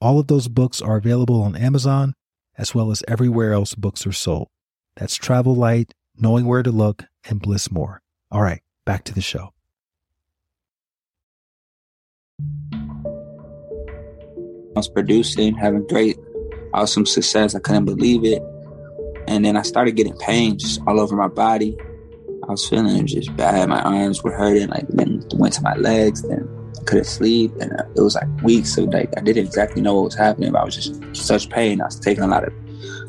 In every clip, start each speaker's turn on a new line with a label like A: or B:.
A: All of those books are available on Amazon as well as everywhere else books are sold. That's Travel Light, Knowing Where to Look, and Bliss More. All right, back to the show.
B: I was producing, having great, awesome success. I couldn't believe it. And then I started getting pain just all over my body. I was feeling just bad. My arms were hurting, like then went to my legs, then couldn't sleep, and uh, it was like weeks of like I didn't exactly know what was happening. But I was just such pain. I was taking a lot of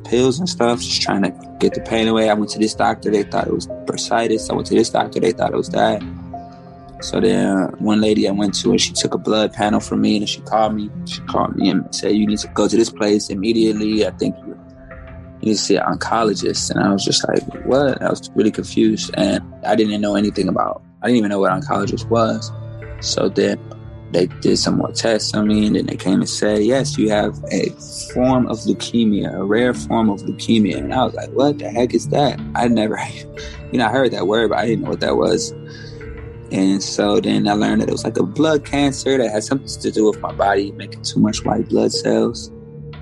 B: pills and stuff, just trying to get the pain away. I went to this doctor, they thought it was bursitis. I went to this doctor, they thought it was that. So then one lady I went to, and she took a blood panel from me, and she called me. She called me and said, "You need to go to this place immediately. I think you, you need to see an oncologist." And I was just like, "What?" I was really confused, and I didn't know anything about. I didn't even know what oncologist was. So then they did some more tests on me, and then they came and said, Yes, you have a form of leukemia, a rare form of leukemia. And I was like, What the heck is that? I never, you know, I heard that word, but I didn't know what that was. And so then I learned that it was like a blood cancer that had something to do with my body making too much white blood cells.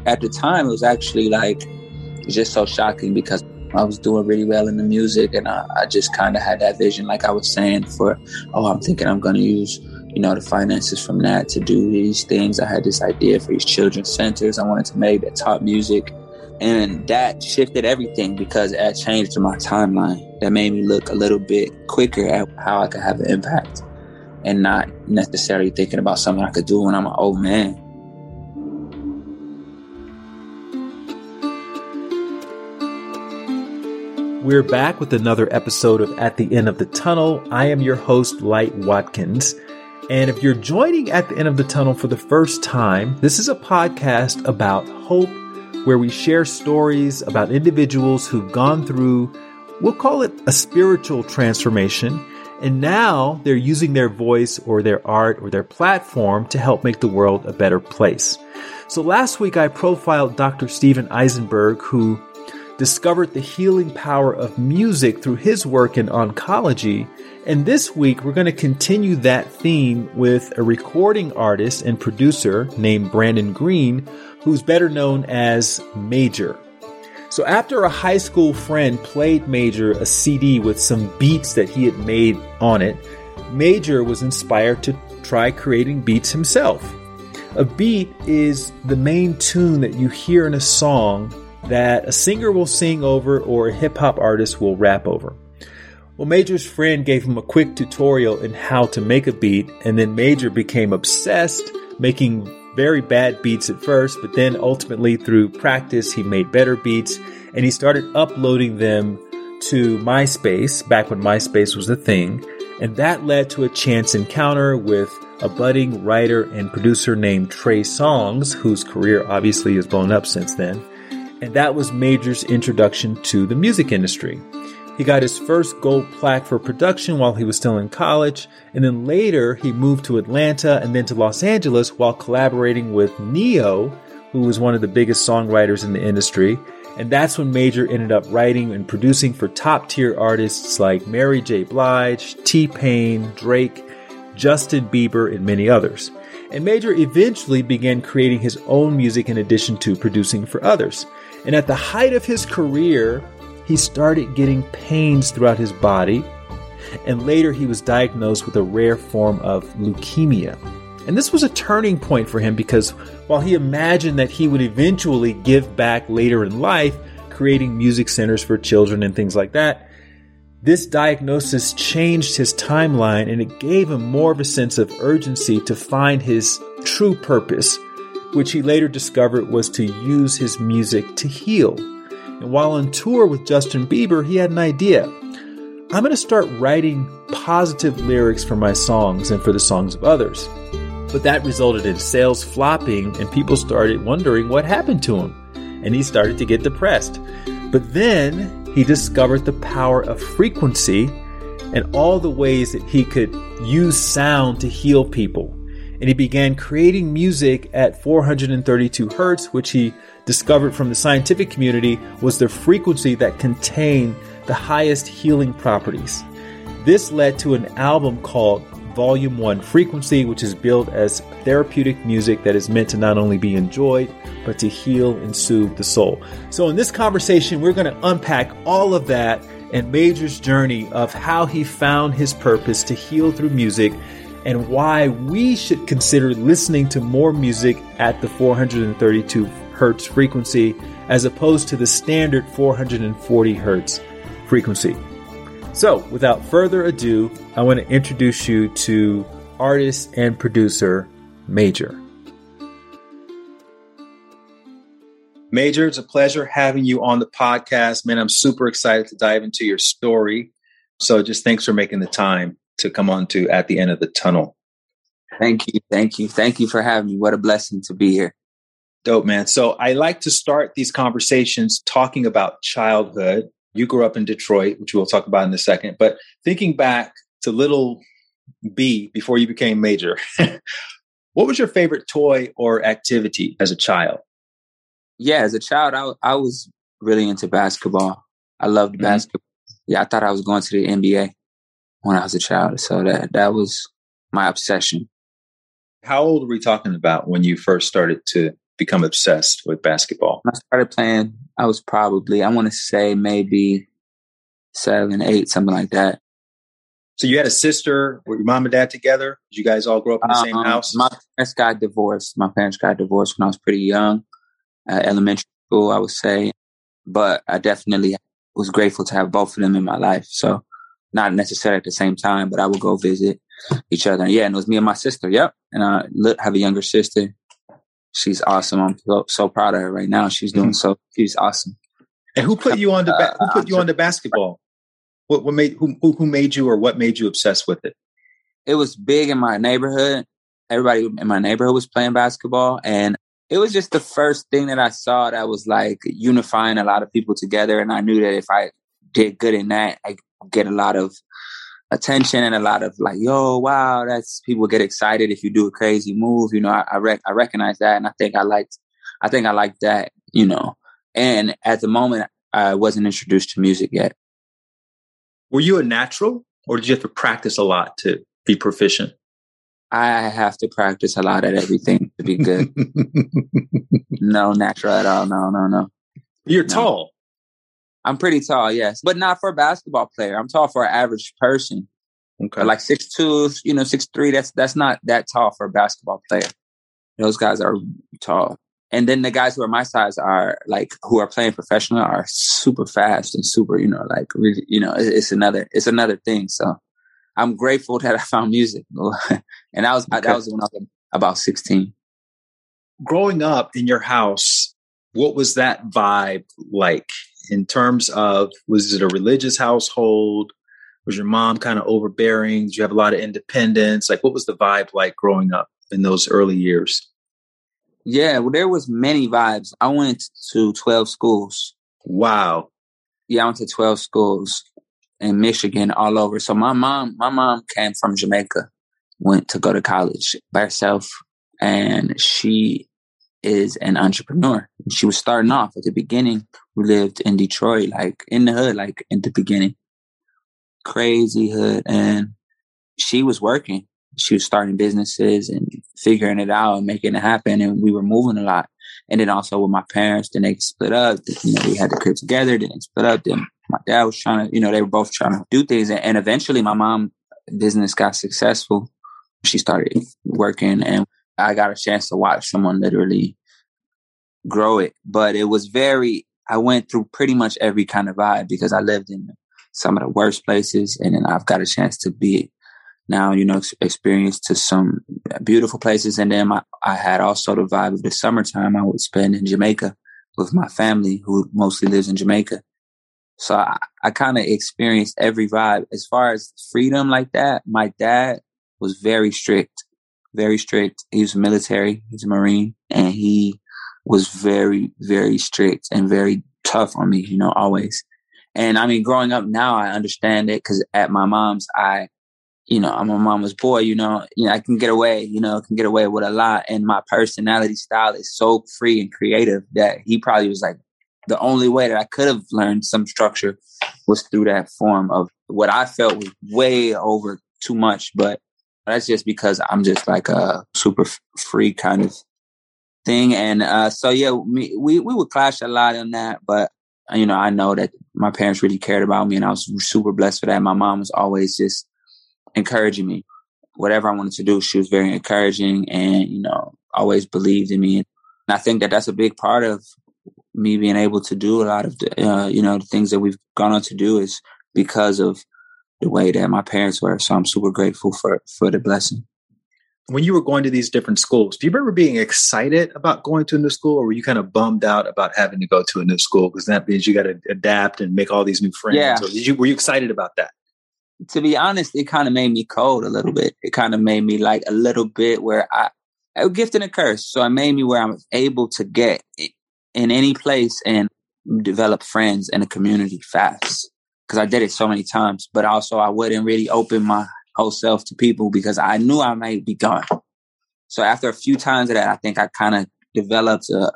B: At the time, it was actually like, it was just so shocking because I was doing really well in the music, and I, I just kind of had that vision, like I was saying, for oh, I'm thinking I'm going to use you know the finances from that to do these things. I had this idea for these children's centers. I wanted to make that taught music, and that shifted everything because it changed my timeline. That made me look a little bit quicker at how I could have an impact, and not necessarily thinking about something I could do when I'm an old man.
A: We're back with another episode of At the End of the Tunnel. I am your host, Light Watkins. And if you're joining at the end of the tunnel for the first time, this is a podcast about hope where we share stories about individuals who've gone through, we'll call it a spiritual transformation. And now they're using their voice or their art or their platform to help make the world a better place. So last week I profiled Dr. Steven Eisenberg, who discovered the healing power of music through his work in oncology. And this week, we're going to continue that theme with a recording artist and producer named Brandon Green, who's better known as Major. So, after a high school friend played Major a CD with some beats that he had made on it, Major was inspired to try creating beats himself. A beat is the main tune that you hear in a song that a singer will sing over or a hip hop artist will rap over. Well, Major's friend gave him a quick tutorial in how to make a beat, and then Major became obsessed, making very bad beats at first, but then ultimately through practice, he made better beats and he started uploading them to MySpace back when MySpace was a thing. And that led to a chance encounter with a budding writer and producer named Trey Songz, whose career obviously has blown up since then and that was Major's introduction to the music industry. He got his first gold plaque for production while he was still in college, and then later he moved to Atlanta and then to Los Angeles while collaborating with Ne-Yo, who was one of the biggest songwriters in the industry. And that's when Major ended up writing and producing for top tier artists like Mary J. Blige, T Pain, Drake, Justin Bieber, and many others. And Major eventually began creating his own music in addition to producing for others. And at the height of his career, he started getting pains throughout his body. And later, he was diagnosed with a rare form of leukemia. And this was a turning point for him because while he imagined that he would eventually give back later in life, creating music centers for children and things like that, this diagnosis changed his timeline and it gave him more of a sense of urgency to find his true purpose which he later discovered was to use his music to heal. And while on tour with Justin Bieber, he had an idea. I'm going to start writing positive lyrics for my songs and for the songs of others. But that resulted in sales flopping, and people started wondering what happened to him. And he started to get depressed. But then he discovered the power of frequency and all the ways that he could use sound to heal people. And he began creating music at 432 hertz, which he discovered from the scientific community was the frequency that contained the highest healing properties. This led to an album called Volume 1 Frequency, which is billed as therapeutic music that is meant to not only be enjoyed, but to heal and soothe the soul. So, in this conversation, we're going to unpack all of that and Major's journey of how he found his purpose to heal through music and why we should consider listening to more music at the 432 hertz frequency as opposed to the standard 440 hertz frequency. So, without further ado, I want to introduce you to artist and producer Major. Major, it's a pleasure having you on the podcast. Man, I'm super excited to dive into your story. So, just thanks for making the time to come on to At the End of the Tunnel.
B: Thank you. Thank you. Thank you for having me. What a blessing to be here.
A: Dope, man. So I like to start these conversations talking about childhood. You grew up in Detroit, which we'll talk about in a second, but thinking back to little B before you became major, what was your favorite toy or activity as a child?
B: Yeah, as a child, I, I was really into basketball. I loved mm-hmm. basketball. Yeah, I thought I was going to the NBA when I was a child. So that that was my obsession.
A: How old were we talking about when you first started to become obsessed with basketball?
B: When I started playing, I was probably, I want to say maybe seven, eight, something like that.
A: So you had a sister, were your mom and dad together? Did you guys all grow up in the same um, house?
B: My parents got divorced. My parents got divorced when I was pretty young, uh, elementary school, I would say. But I definitely was grateful to have both of them in my life. So not necessarily at the same time, but I would go visit each other. Yeah, and it was me and my sister. Yep. And I have a younger sister she's awesome. I'm so, so proud of her right now. She's doing mm-hmm. so. She's awesome.
A: And who put you on the ba- who put you on the basketball? What what made who who made you or what made you obsessed with it?
B: It was big in my neighborhood. Everybody in my neighborhood was playing basketball, and it was just the first thing that I saw that was like unifying a lot of people together. And I knew that if I did good in that, I get a lot of attention and a lot of like, yo, wow, that's people get excited if you do a crazy move. You know, I I, rec- I recognize that, and I think I liked, I think I liked that. You know, and at the moment, I wasn't introduced to music yet.
A: Were you a natural, or did you have to practice a lot to be proficient?
B: I have to practice a lot at everything to be good. no natural at all. No, no, no.
A: You're no. tall.
B: I'm pretty tall, yes, but not for a basketball player. I'm tall for an average person. Okay, but like six two, you know, six three. That's that's not that tall for a basketball player. Those guys are tall, and then the guys who are my size are like who are playing professional are super fast and super, you know, like really, you know, it's another it's another thing. So I'm grateful that I found music, and that was okay. that was when I was about 16.
A: Growing up in your house, what was that vibe like? In terms of was it a religious household? Was your mom kind of overbearing? Did you have a lot of independence? Like, what was the vibe like growing up in those early years?
B: Yeah, well, there was many vibes. I went to twelve schools.
A: Wow.
B: Yeah, I went to twelve schools in Michigan, all over. So my mom, my mom came from Jamaica, went to go to college by herself, and she is an entrepreneur. She was starting off at the beginning. We lived in Detroit, like in the hood, like in the beginning. Crazy hood. And she was working. She was starting businesses and figuring it out and making it happen. And we were moving a lot. And then also with my parents, then they split up. You know, we had the crib together, then they split up. Then my dad was trying to, you know, they were both trying to do things. And eventually my mom business got successful. She started working and I got a chance to watch someone literally grow it. But it was very, I went through pretty much every kind of vibe because I lived in some of the worst places and then I've got a chance to be now, you know, experience to some beautiful places. And then my, I had also the vibe of the summertime I would spend in Jamaica with my family who mostly lives in Jamaica. So I, I kind of experienced every vibe as far as freedom like that. My dad was very strict very strict. He was military. He's a Marine, and he was very, very strict and very tough on me. You know, always. And I mean, growing up now, I understand it because at my mom's, I, you know, I'm a mama's boy. You know, you know, I can get away. You know, can get away with a lot, and my personality style is so free and creative that he probably was like, the only way that I could have learned some structure was through that form of what I felt was way over too much, but that's just because I'm just like a super free kind of thing. And uh, so yeah, we, we we would clash a lot on that, but you know I know that my parents really cared about me, and I was super blessed for that. My mom was always just encouraging me. Whatever I wanted to do, she was very encouraging, and you know always believed in me. And I think that that's a big part of me being able to do a lot of the, uh, you know the things that we've gone on to do is because of the way that my parents were. So I'm super grateful for for the blessing.
A: When you were going to these different schools, do you remember being excited about going to a new school, or were you kind of bummed out about having to go to a new school because that means you got to adapt and make all these new friends?
B: Yeah.
A: You, were you excited about that?
B: To be honest, it kind of made me cold a little bit. It kind of made me like a little bit where I, a gift and a curse. So it made me where I'm able to get in any place and develop friends and a community fast because I did it so many times. But also, I wouldn't really open my whole self to people because I knew I might be gone. So after a few times of that, I think I kind of developed a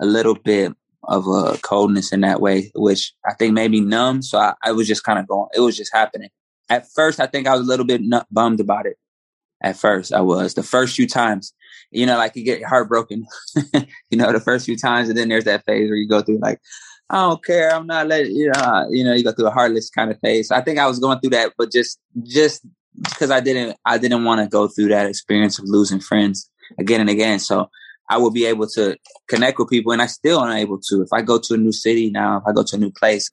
B: a little bit of a coldness in that way, which I think made me numb. So I, I was just kind of going. It was just happening. At first, I think I was a little bit bummed about it. At first, I was the first few times you know, like you get heartbroken, you know, the first few times, and then there's that phase where you go through like, I don't care, I'm not letting, you know, uh, you know, you go through a heartless kind of phase. I think I was going through that, but just, just because I didn't, I didn't want to go through that experience of losing friends again and again. So I will be able to connect with people, and I still am able to. If I go to a new city now, if I go to a new place,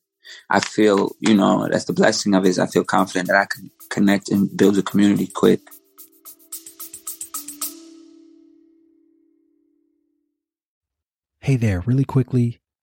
B: I feel, you know, that's the blessing of it. Is I feel confident that I can connect and build a community quick.
A: Hey there, really quickly.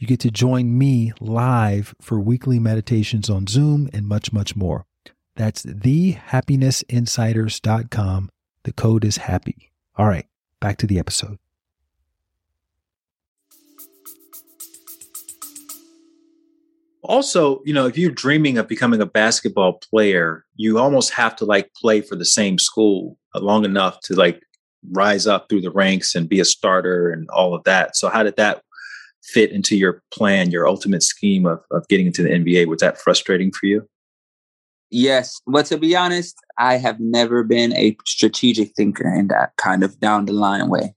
A: you get to join me live for weekly meditations on Zoom and much, much more. That's thehappinessinsiders.com. The code is happy. All right, back to the episode. Also, you know, if you're dreaming of becoming a basketball player, you almost have to like play for the same school long enough to like rise up through the ranks and be a starter and all of that. So, how did that fit into your plan, your ultimate scheme of, of getting into the NBA? Was that frustrating for you?
B: Yes. But to be honest, I have never been a strategic thinker in that kind of down the line way.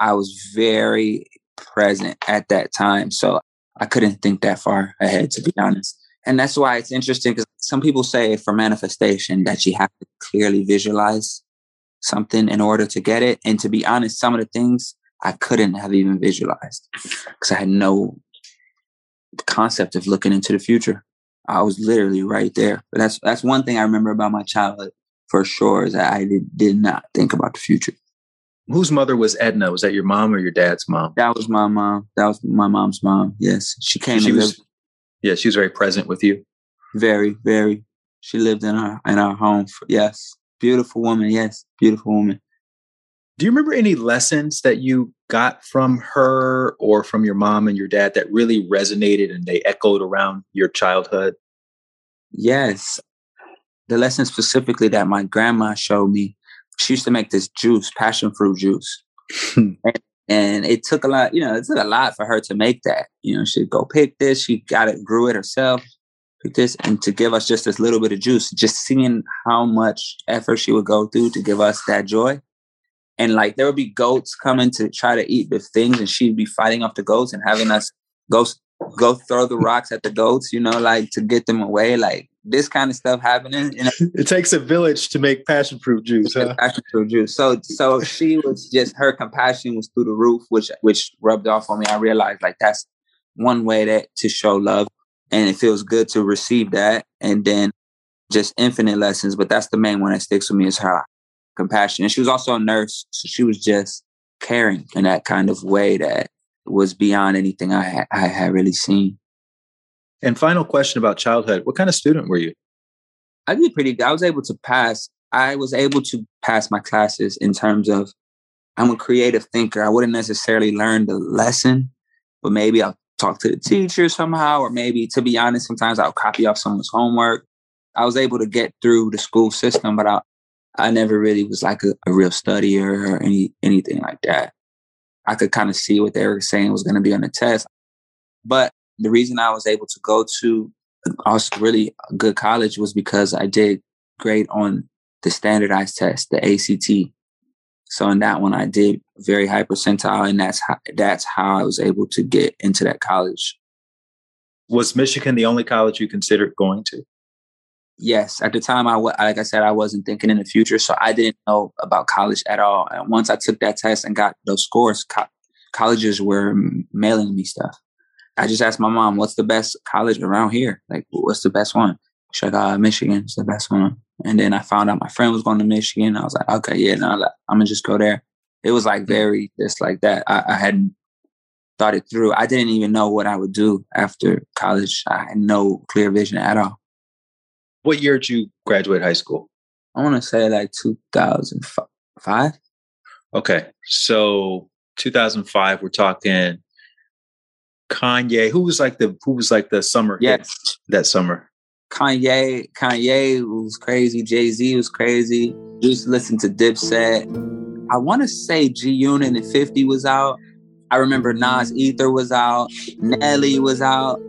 B: I was very present at that time. So I couldn't think that far ahead, to be honest. And that's why it's interesting because some people say for manifestation that you have to clearly visualize something in order to get it. And to be honest, some of the things I couldn't have even visualized because I had no concept of looking into the future. I was literally right there. But that's that's one thing I remember about my childhood for sure is that I did, did not think about the future.
A: Whose mother was Edna? Was that your mom or your dad's mom?
B: That was my mom. That was my mom's mom. Yes, she came.
A: She was. Yeah, she was very present with you.
B: Very, very. She lived in our in our home. For, yes, beautiful woman. Yes, beautiful woman.
A: Do you remember any lessons that you got from her or from your mom and your dad that really resonated and they echoed around your childhood?
B: Yes. The lesson specifically that my grandma showed me, she used to make this juice, passion fruit juice. and, and it took a lot, you know, it took a lot for her to make that. You know, she'd go pick this, she got it, grew it herself, pick this, and to give us just this little bit of juice, just seeing how much effort she would go through to give us that joy and like there would be goats coming to try to eat the things and she'd be fighting off the goats and having us go go throw the rocks at the goats you know like to get them away like this kind of stuff happening you know?
A: it takes a village to make passion fruit juice huh?
B: passion fruit juice so so she was just her compassion was through the roof which which rubbed off on me i realized like that's one way that to show love and it feels good to receive that and then just infinite lessons but that's the main one that sticks with me is her compassion. And she was also a nurse. So she was just caring in that kind of way that was beyond anything I, I had really seen.
A: And final question about childhood. What kind of student were you?
B: I did pretty good. I was able to pass. I was able to pass my classes in terms of I'm a creative thinker. I wouldn't necessarily learn the lesson, but maybe I'll talk to the teacher somehow, or maybe to be honest, sometimes I'll copy off someone's homework. I was able to get through the school system, but I, I never really was like a, a real studier or any anything like that. I could kind of see what they were saying was going to be on the test. But the reason I was able to go to uh, also really a good college was because I did great on the standardized test, the ACT. So in that one, I did very high percentile, and that's how, that's how I was able to get into that college.
A: Was Michigan the only college you considered going to?
B: Yes, at the time, I like I said, I wasn't thinking in the future, so I didn't know about college at all. And once I took that test and got those scores, co- colleges were mailing me stuff. I just asked my mom, "What's the best college around here? Like, what's the best one?" She's like, uh, "Michigan's the best one." And then I found out my friend was going to Michigan. I was like, "Okay, yeah, no, I'm gonna just go there." It was like very just like that. I, I hadn't thought it through. I didn't even know what I would do after college. I had no clear vision at all.
A: What year did you graduate high school?
B: I want to say like 2005.
A: Okay. So 2005, we're talking Kanye. Who was like the who was like the summer
B: yes.
A: that summer?
B: Kanye, Kanye was crazy. Jay Z was crazy. Just listen to Dipset. I want to say G Unit and 50 was out. I remember Nas Ether was out. Nelly was out.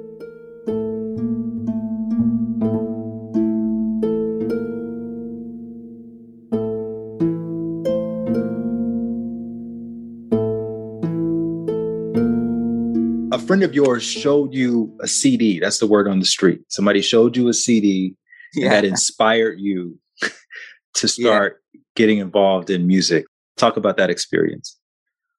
A: Friend of yours showed you a CD. That's the word on the street. Somebody showed you a CD yeah. that inspired you to start yeah. getting involved in music. Talk about that experience.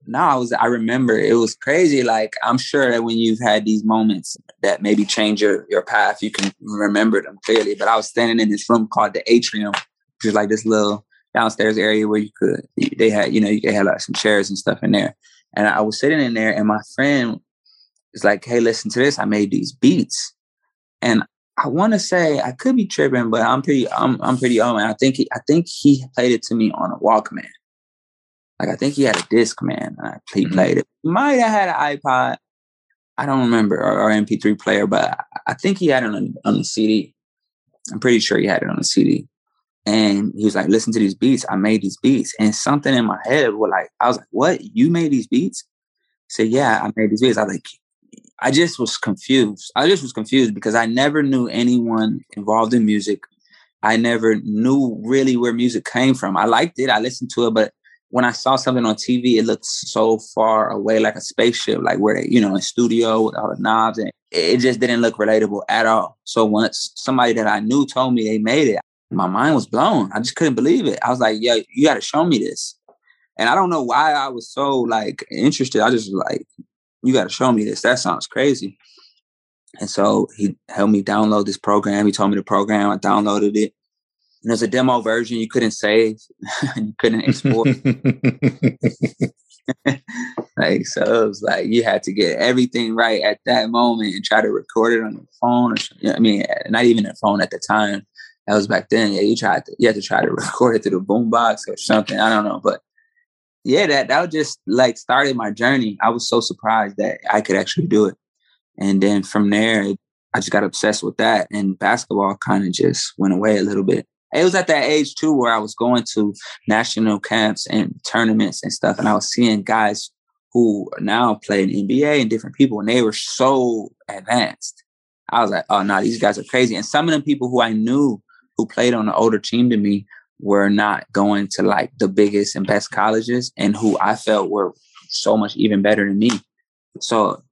B: No, I was I remember it was crazy. Like I'm sure that when you've had these moments that maybe change your, your path, you can remember them clearly. But I was standing in this room called the atrium, which is like this little downstairs area where you could they had, you know, you could have like some chairs and stuff in there. And I was sitting in there and my friend it's like, hey, listen to this. I made these beats. And I want to say I could be tripping, but I'm pretty I'm I'm pretty old. And I think he I think he played it to me on a Walkman. Like I think he had a disc man. I, he mm-hmm. played it. Might have had an iPod. I don't remember or, or MP3 player, but I, I think he had it on on the CD. I'm pretty sure he had it on the CD. And he was like, listen to these beats. I made these beats. And something in my head was like, I was like, what? You made these beats? He said, yeah, I made these beats. I was like, I just was confused. I just was confused because I never knew anyone involved in music. I never knew really where music came from. I liked it, I listened to it, but when I saw something on TV, it looked so far away, like a spaceship, like where they, you know, in studio with all the knobs, and it just didn't look relatable at all. So once somebody that I knew told me they made it, my mind was blown. I just couldn't believe it. I was like, "Yo, you got to show me this." And I don't know why I was so like interested. I just like you got to show me this. That sounds crazy. And so he helped me download this program. He told me the program. I downloaded it. And there's a demo version you couldn't save, you couldn't export. Like so, it was like you had to get everything right at that moment and try to record it on your phone. Or, I mean, not even a phone at the time. That was back then. Yeah, you tried to you had to try to record it through the boombox or something. I don't know, but yeah, that that just like started my journey. I was so surprised that I could actually do it, and then from there, I just got obsessed with that, and basketball kind of just went away a little bit. It was at that age too where I was going to national camps and tournaments and stuff, and I was seeing guys who now play in NBA and different people, and they were so advanced. I was like, oh no, these guys are crazy. And some of the people who I knew who played on an older team to me were not going to like the biggest and best colleges and who I felt were so much even better than me. So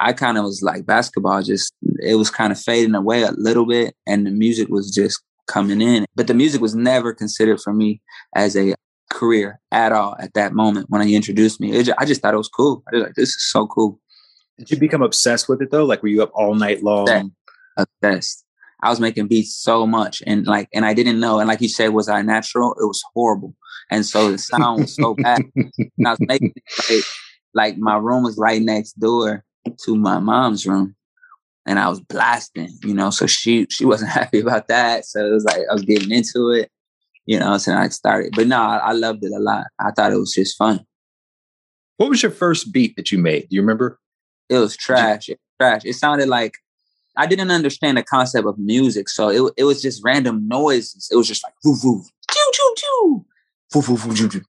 B: I kind of was like basketball just it was kind of fading away a little bit and the music was just coming in. But the music was never considered for me as a career at all at that moment when he introduced me. Just, I just thought it was cool. I was like, this is so cool.
A: Did you become obsessed with it though? Like, were you up all night long?
B: Obsessed. I was making beats so much, and like, and I didn't know. And like you said, was I natural? It was horrible, and so the sound was so bad. and I was making it like, like my room was right next door to my mom's room, and I was blasting, you know. So she she wasn't happy about that. So it was like I was getting into it, you know. So I started, but no, I, I loved it a lot. I thought it was just fun.
A: What was your first beat that you made? Do you remember?
B: It was trash. It was trash. It sounded like I didn't understand the concept of music, so it it was just random noises. It was just like woo woo, choo choo choo, woo woo woo choo choo,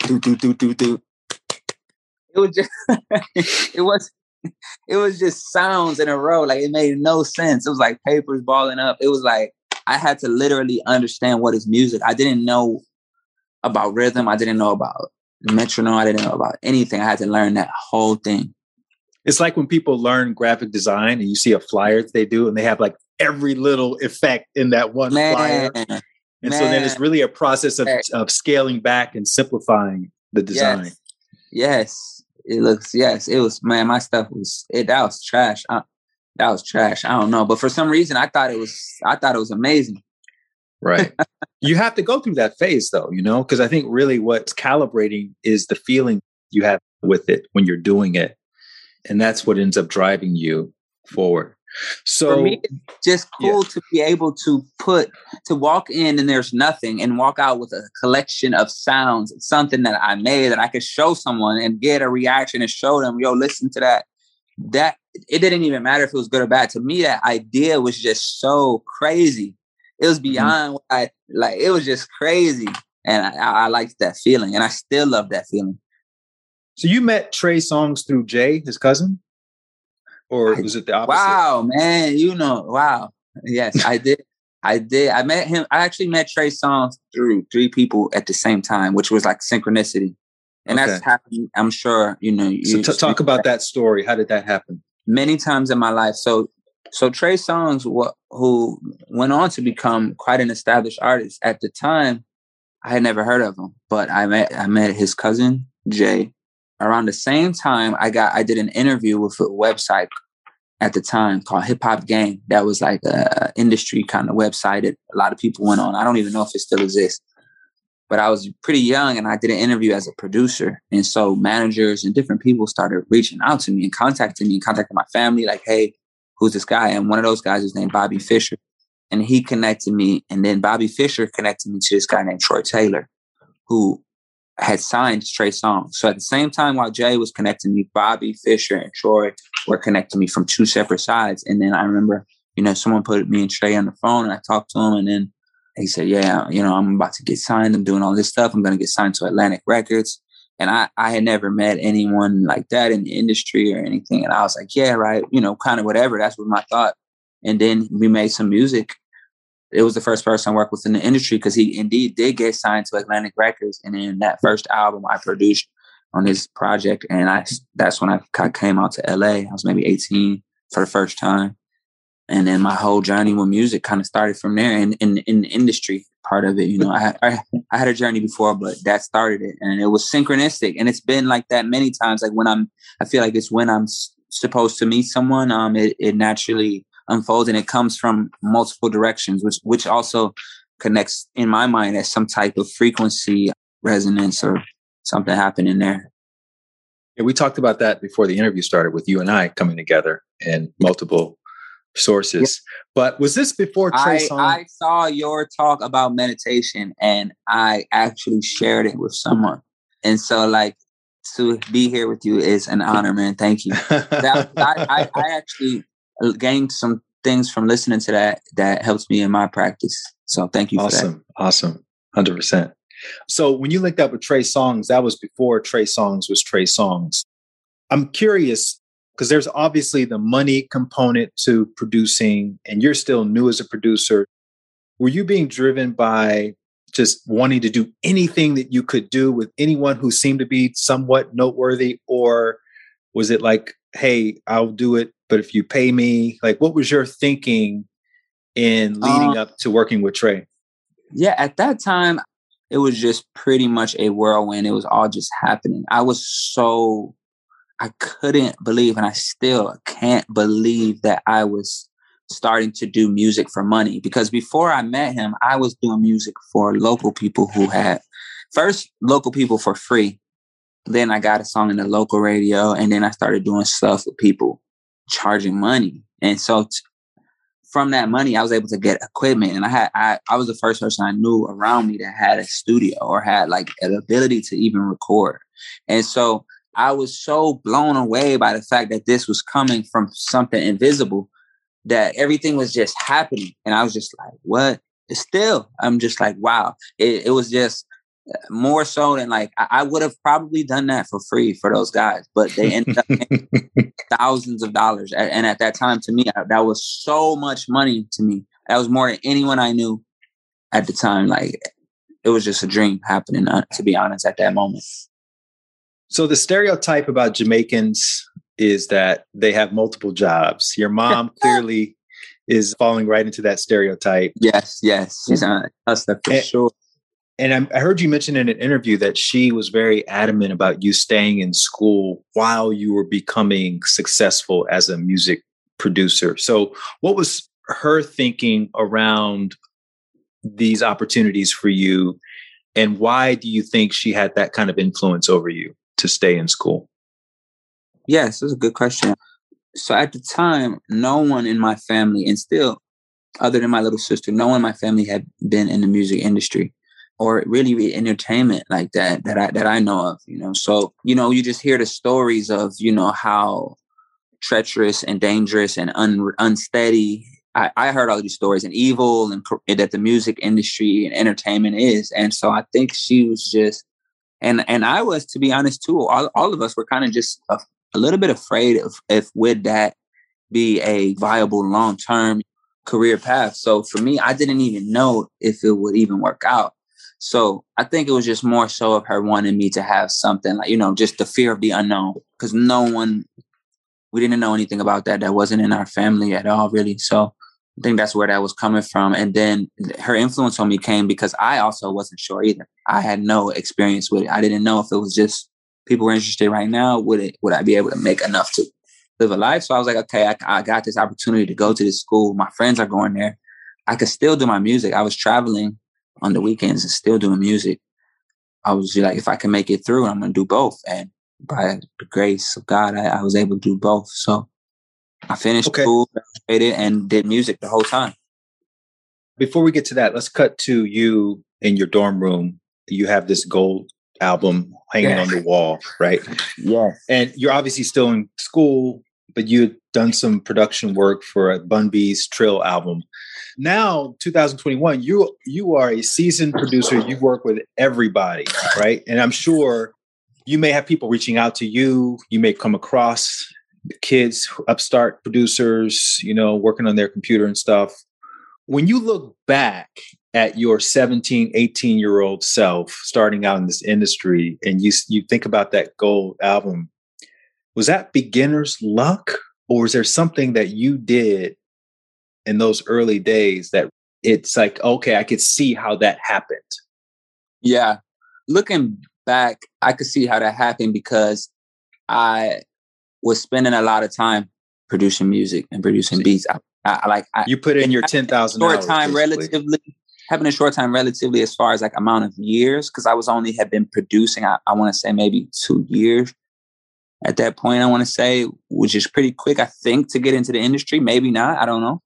B: do do do do do. It was just it was it was just sounds in a row. Like it made no sense. It was like papers balling up. It was like I had to literally understand what is music. I didn't know about rhythm. I didn't know about metronome. I didn't know about anything. I had to learn that whole thing.
A: It's like when people learn graphic design and you see a flyer that they do and they have like every little effect in that one Man. flyer. And Man. so then it's really a process of, of scaling back and simplifying the design.
B: Yes. yes it looks yes it was man my stuff was it that was trash I, that was trash i don't know but for some reason i thought it was i thought it was amazing
A: right you have to go through that phase though you know because i think really what's calibrating is the feeling you have with it when you're doing it and that's what ends up driving you forward so
B: for me, it's just cool yeah. to be able to put to walk in and there's nothing and walk out with a collection of sounds, something that I made that I could show someone and get a reaction and show them, yo, listen to that. That it didn't even matter if it was good or bad. To me, that idea was just so crazy. It was mm-hmm. beyond mm-hmm. what I like. It was just crazy, and I, I liked that feeling, and I still love that feeling.
A: So you met Trey Songz through Jay, his cousin? or was it the opposite?
B: Wow, man, you know, wow. Yes, I did. I did. I met him. I actually met Trey Songz through three people at the same time, which was like synchronicity. And okay. that's happened. I'm sure you know. You
A: so t- talk about that story. How did that happen?
B: Many times in my life. So, so Trey Songz, what who went on to become quite an established artist at the time. I had never heard of him, but I met I met his cousin Jay, around the same time I got I did an interview with a website at the time called Hip Hop Game. That was like a industry kind of website that a lot of people went on. I don't even know if it still exists. But I was pretty young and I did an interview as a producer. And so managers and different people started reaching out to me and contacting me and contacting my family, like, hey, who's this guy? And one of those guys is named Bobby Fisher. And he connected me. And then Bobby Fisher connected me to this guy named Troy Taylor, who had signed Trey Songz. So at the same time, while Jay was connecting me, Bobby Fisher and Troy were connecting me from two separate sides. And then I remember, you know, someone put me and Trey on the phone, and I talked to him, and then he said, "Yeah, you know, I'm about to get signed. I'm doing all this stuff. I'm going to get signed to Atlantic Records." And I, I had never met anyone like that in the industry or anything. And I was like, yeah, right, you know, kind of whatever. That's what my thought. And then we made some music it was the first person I worked with in the industry because he indeed did get signed to Atlantic Records. And then that first album I produced on his project, and I that's when I came out to LA. I was maybe 18 for the first time. And then my whole journey with music kind of started from there and in, in the industry part of it. You know, I, I, I had a journey before, but that started it. And it was synchronistic. And it's been like that many times. Like when I'm, I feel like it's when I'm supposed to meet someone, um, it, it naturally unfolds and it comes from multiple directions, which which also connects in my mind as some type of frequency resonance or something happening there.
A: Yeah, we talked about that before the interview started with you and I coming together and multiple sources. Yeah. But was this before Trey
B: I, I saw your talk about meditation and I actually shared it with someone. And so like to be here with you is an honor, man. Thank you. that, I, I, I actually Uh, gained some things from listening to that that helps me in my practice. So thank you
A: awesome. Awesome. 100%. So when you linked up with Trey Songz, that was before Trey Songz was Trey Songz. I'm curious because there's obviously the money component to producing, and you're still new as a producer. Were you being driven by just wanting to do anything that you could do with anyone who seemed to be somewhat noteworthy? Or was it like, hey, I'll do it, but if you pay me, like what was your thinking in leading uh, up to working with Trey?
B: Yeah, at that time, it was just pretty much a whirlwind. It was all just happening. I was so I couldn't believe, and I still can't believe that I was starting to do music for money. Because before I met him, I was doing music for local people who had first local people for free. Then I got a song in the local radio, and then I started doing stuff with people charging money. And so t- from that money, I was able to get equipment, and I had I, I was the first person I knew around me that had a studio or had like an ability to even record. And so I was so blown away by the fact that this was coming from something invisible that everything was just happening. And I was just like, what? Still, I'm just like, wow. It, it was just more so than like, I, I would have probably done that for free for those guys, but they ended up thousands of dollars. And at that time, to me, that was so much money to me. That was more than anyone I knew at the time. Like, it was just a dream happening, uh, to be honest, at that moment.
A: So the stereotype about Jamaicans is that they have multiple jobs. Your mom clearly is falling right into that stereotype.
B: Yes, yes, she's on us for and, sure.
A: And I heard you mention in an interview that she was very adamant about you staying in school while you were becoming successful as a music producer. So, what was her thinking around these opportunities for you? And why do you think she had that kind of influence over you? to stay in school?
B: Yes, that's a good question. So at the time, no one in my family, and still, other than my little sister, no one in my family had been in the music industry or really entertainment like that that I that I know of. You know, so you know, you just hear the stories of you know how treacherous and dangerous and un, unsteady. I, I heard all these stories and evil and, and that the music industry and entertainment is, and so I think she was just and and I was to be honest too. All, all of us were kind of just a, a, little bit afraid of if would that be a viable long term career path. So for me, I didn't even know if it would even work out. So I think it was just more so of her wanting me to have something like you know just the fear of the unknown because no one we didn't know anything about that. That wasn't in our family at all, really. So I think that's where that was coming from. And then her influence on me came because I also wasn't sure either. I had no experience with it. I didn't know if it was just people were interested right now. Would it, would I be able to make enough to live a life? So I was like, okay, I, I got this opportunity to go to this school. My friends are going there. I could still do my music. I was traveling on the weekends and still doing music. I was like, if I can make it through, I'm going to do both. And by the grace of God, I, I was able to do both. So I finished okay. school, graduated, and did music the whole time.
A: Before we get to that, let's cut to you in your dorm room. You have this gold album hanging yeah. on the wall, right?
B: Yeah.
A: And you're obviously still in school, but you had done some production work for Bun B's Trill album. Now, 2021, you you are a seasoned producer. You work with everybody, right? And I'm sure you may have people reaching out to you. You may come across kids, upstart producers, you know, working on their computer and stuff. When you look back at your 17, 18 year old self starting out in this industry and you you think about that gold album, was that beginner's luck or is there something that you did in those early days that it's like, okay, I could see how that happened?
B: Yeah. Looking back, I could see how that happened because I was spending a lot of time producing music and producing beats. I, I like I,
A: you put in your ten thousand
B: short time relatively having a short time relatively as far as like amount of years because I was only had been producing. I, I want to say maybe two years, at that point, I want to say, which is pretty quick, I think, to get into the industry. Maybe not. I don't know.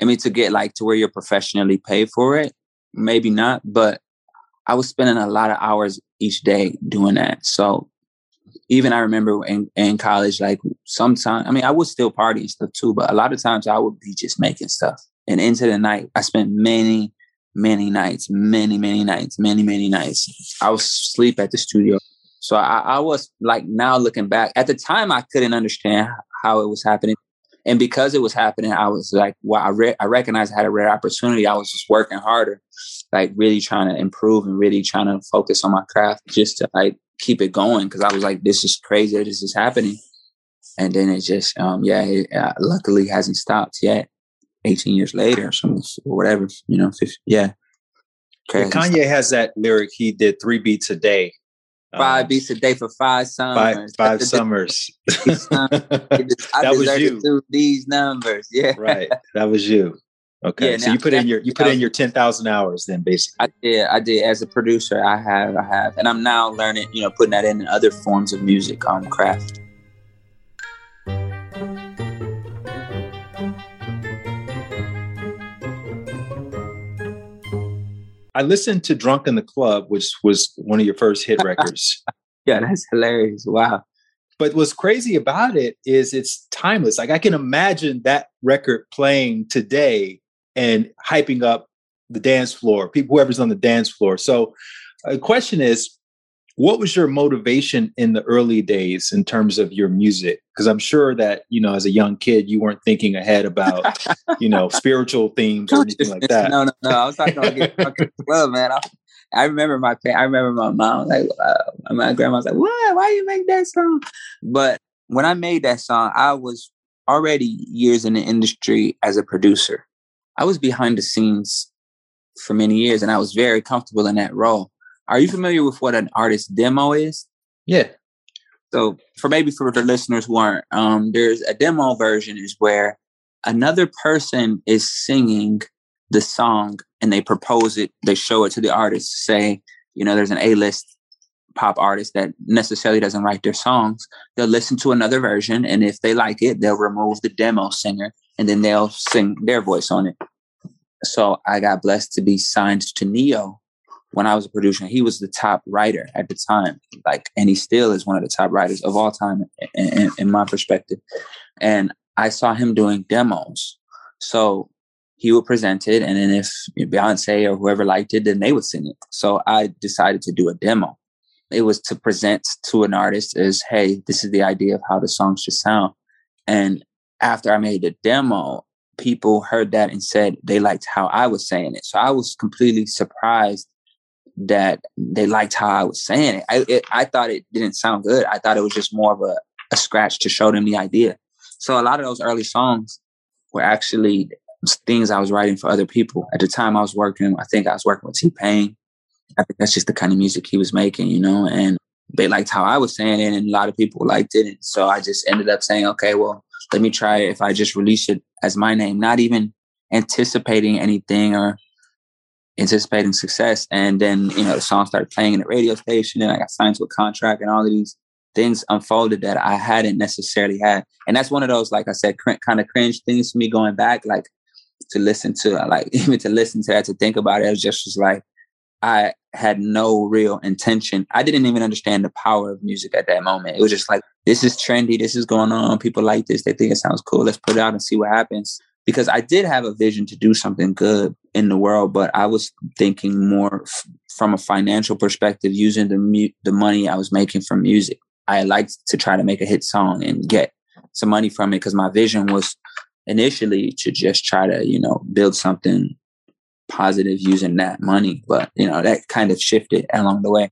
B: I mean, to get like to where you're professionally paid for it, maybe not. But I was spending a lot of hours each day doing that. So even I remember in, in college, like sometimes, I mean, I would still party and stuff too, but a lot of times I would be just making stuff. And into the night, I spent many, many nights, many, many nights, many, many nights. I was sleep at the studio so I, I was like now looking back at the time I couldn't understand how it was happening. And because it was happening, I was like, well, I, re- I recognized I had a rare opportunity. I was just working harder, like really trying to improve and really trying to focus on my craft just to like keep it going. Cause I was like, this is crazy. This is happening. And then it just, um, yeah, it uh, luckily hasn't stopped yet. 18 years later or something, or whatever, you know, 50, yeah.
A: Kanye has that lyric. He did three beats a day
B: Five um, beats a day for five summers.
A: Five, five summers.
B: that was you. These numbers, yeah.
A: Right. That was you. Okay. Yeah, so now, you put in your you put in your ten thousand hours then basically.
B: I did. I did. As a producer, I have. I have, and I'm now learning. You know, putting that in other forms of music, um, craft.
A: I listened to Drunk in the Club, which was one of your first hit records.
B: yeah, that's hilarious. Wow.
A: But what's crazy about it is it's timeless. Like I can imagine that record playing today and hyping up the dance floor, people, whoever's on the dance floor. So uh, the question is, what was your motivation in the early days in terms of your music? Because i'm sure that you know as a young kid you weren't thinking ahead about you know spiritual themes or anything like that.
B: no no no i was talking about get the club man. I, I, remember my i remember my mom like uh, my grandma was like what? Why you make that song? But when i made that song i was already years in the industry as a producer. I was behind the scenes for many years and i was very comfortable in that role are you familiar with what an artist demo is?
A: Yeah.
B: So for maybe for the listeners who aren't, um, there's a demo version is where another person is singing the song and they propose it, they show it to the artist. Say, you know, there's an A-list pop artist that necessarily doesn't write their songs. They'll listen to another version, and if they like it, they'll remove the demo singer and then they'll sing their voice on it. So I got blessed to be signed to Ne-Yo when I was a producer, he was the top writer at the time. Like, and he still is one of the top writers of all time, in, in, in my perspective. And I saw him doing demos. So he would present it, and then if Beyonce or whoever liked it, then they would sing it. So I decided to do a demo. It was to present to an artist as, hey, this is the idea of how the song should sound. And after I made the demo, people heard that and said they liked how I was saying it. So I was completely surprised that they liked how I was saying it. I, it, I thought it didn't sound good. I thought it was just more of a, a scratch to show them the idea. So a lot of those early songs were actually things I was writing for other people. At the time I was working, I think I was working with T Pain. I think that's just the kind of music he was making, you know, and they liked how I was saying it and a lot of people liked it. And so I just ended up saying, okay, well, let me try it if I just release it as my name, not even anticipating anything or anticipating success. And then, you know, the song started playing in the radio station and I got signed to a contract and all of these things unfolded that I hadn't necessarily had. And that's one of those, like I said, cr- kind of cringe things for me going back, like to listen to, uh, like even to listen to that, to think about it, it was just was like, I had no real intention. I didn't even understand the power of music at that moment. It was just like, this is trendy. This is going on. People like this. They think it sounds cool. Let's put it out and see what happens because I did have a vision to do something good in the world, but I was thinking more f- from a financial perspective, using the mu- the money I was making from music. I liked to try to make a hit song and get some money from it because my vision was initially to just try to, you know, build something positive using that money. But, you know, that kind of shifted along the way.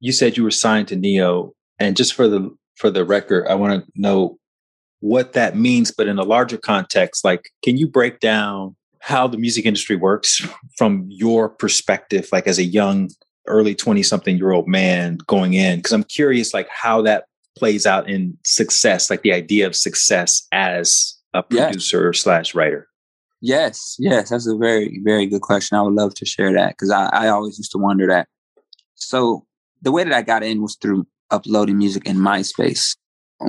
A: You said you were signed to Ne-Yo. And just for the for the record, I want to know what that means, but in a larger context, like, can you break down how the music industry works from your perspective, like as a young, early 20 something year old man going in? Because I'm curious, like, how that plays out in success, like the idea of success as a producer slash writer.
B: Yes, yes, that's a very, very good question. I would love to share that because I, I always used to wonder that. So the way that I got in was through uploading music in MySpace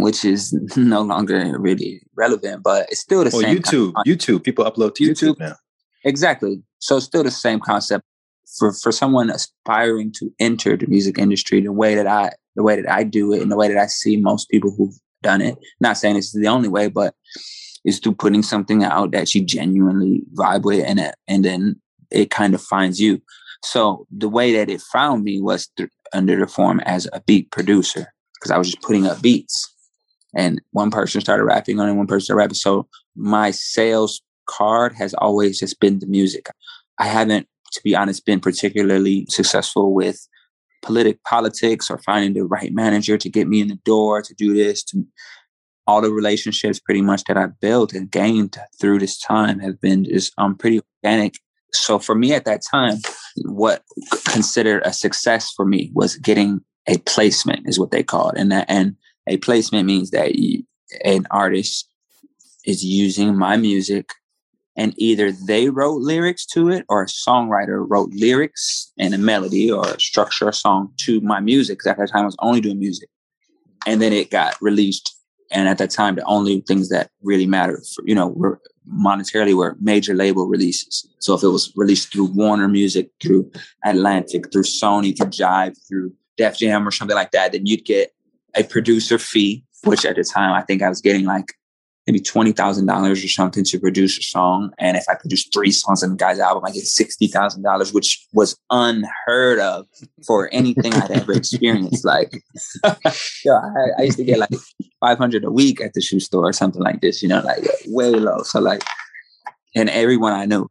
B: which is no longer really relevant, but it's still the
A: well,
B: same.
A: YouTube, YouTube, people upload to YouTube, YouTube now.
B: Exactly. So it's still the same concept for for someone aspiring to enter the music industry the way that I the way that I do it and the way that I see most people who've done it. Not saying this is the only way, but it's through putting something out that you genuinely vibe with and it, and then it kind of finds you. So the way that it found me was th- under the form as a beat producer because I was just putting up beats. And one person started rapping on it, one person started rapping. So my sales card has always just been the music. I haven't, to be honest, been particularly successful with politic politics or finding the right manager to get me in the door to do this. To all the relationships pretty much that I've built and gained through this time have been just um pretty organic. So for me at that time, what considered a success for me was getting a placement is what they call it. And that, and a placement means that an artist is using my music and either they wrote lyrics to it or a songwriter wrote lyrics and a melody or a structure a song to my music. Cause at that time I was only doing music. And then it got released. And at that time, the only things that really mattered, for, you know, were monetarily were major label releases. So if it was released through Warner Music, through Atlantic, through Sony, through Jive, through Def Jam or something like that, then you'd get a producer fee, which at the time I think I was getting like maybe twenty thousand dollars or something to produce a song. And if I produced three songs on the guy's album, I get sixty thousand dollars, which was unheard of for anything I'd ever experienced. Like, yeah, I, I, used to get like five hundred a week at the shoe store or something like this. You know, like way low. So like, and everyone I knew.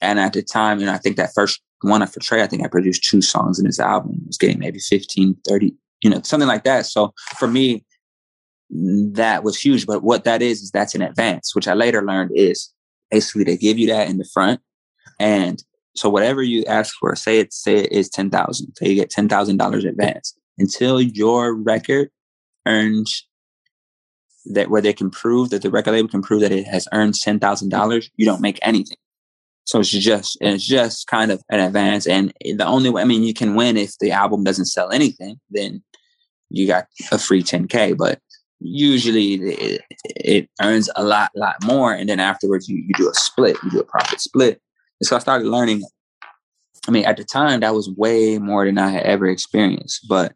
B: And at the time, you know, I think that first one I for Trey, I think I produced two songs in his album. I was getting maybe 15, 30, you know, something like that. So for me, that was huge. But what that is, is that's an advance, which I later learned is basically they give you that in the front. And so whatever you ask for, say it, say it is 10,000. So you get $10,000 advance until your record earns that where they can prove that the record label can prove that it has earned $10,000, you don't make anything. So it's just, it's just kind of an advance. And the only way, I mean, you can win if the album doesn't sell anything, then you got a free 10K. But usually it, it, earns a lot, lot more. And then afterwards, you, you do a split, you do a profit split. And so I started learning. I mean, at the time, that was way more than I had ever experienced. But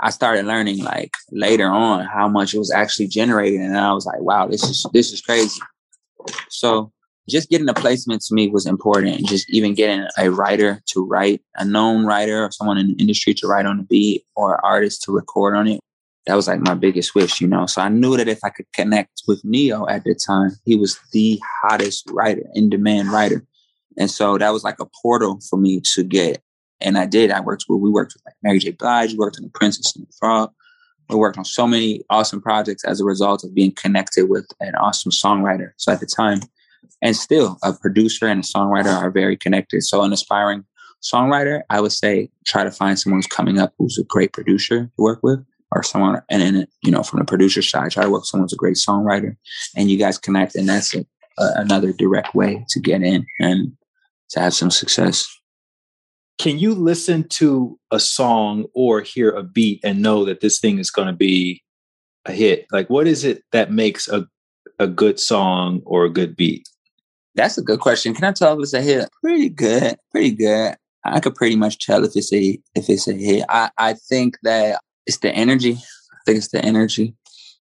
B: I started learning like later on how much it was actually generating, and I was like, "Wow, this is this is crazy." So just getting a placement to me was important. Just even getting a writer to write, a known writer or someone in the industry to write on the beat, or an artist to record on it that was like my biggest wish, you know. So I knew that if I could connect with Ne-Yo at the time, he was the hottest writer, in demand writer. And so that was like a portal for me to get. And I did. I worked with, we worked with like Mary J. Blige, we worked on The Princess and the Frog. We worked on so many awesome projects as a result of being connected with an awesome songwriter. So at the time, and still, a producer and a songwriter are very connected. So an aspiring songwriter, I would say try to find someone who's coming up who's a great producer to work with or someone, and then, you know, from the producer side, try to work with someone who's a great songwriter and you guys connect. And that's a, a, another direct way to get in and to have some success.
A: Can you listen to a song or hear a beat and know that this thing is going to be a hit? Like, what is it that makes a, a good song or a good beat?
B: That's a good question. Can I tell if it's a hit? Pretty good. Pretty good. I could pretty much tell if it's a if it's a hit. I, I think that it's the energy. I think it's the energy.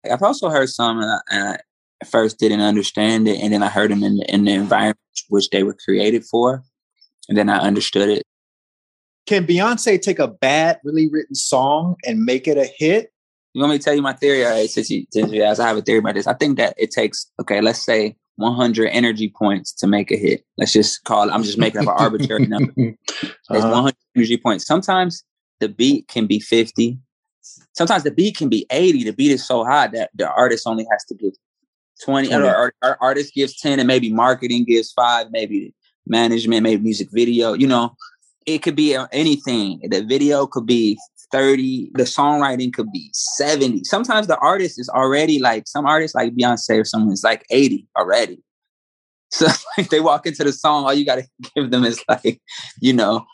B: I've also heard some, and I, and I first didn't understand it, and then I heard them in the, in the environment which they were created for, and then I understood it.
A: Can Beyonce take a bad, really written song and make it a hit?
B: You want me to tell you my theory? All right, since you, since you asked, I have a theory about this. I think that it takes, okay, let's say 100 energy points to make a hit. Let's just call it, I'm just making up an arbitrary number. It's uh-huh. 100 energy points. Sometimes the beat can be 50, sometimes the beat can be 80. The beat is so high that the artist only has to give 20 or, or, or artist gives 10 and maybe marketing gives five, maybe management, maybe music video, you know, it could be anything. The video could be 30, the songwriting could be 70. Sometimes the artist is already like some artists like Beyonce or someone is like 80 already. So like they walk into the song, all you gotta give them is like, you know,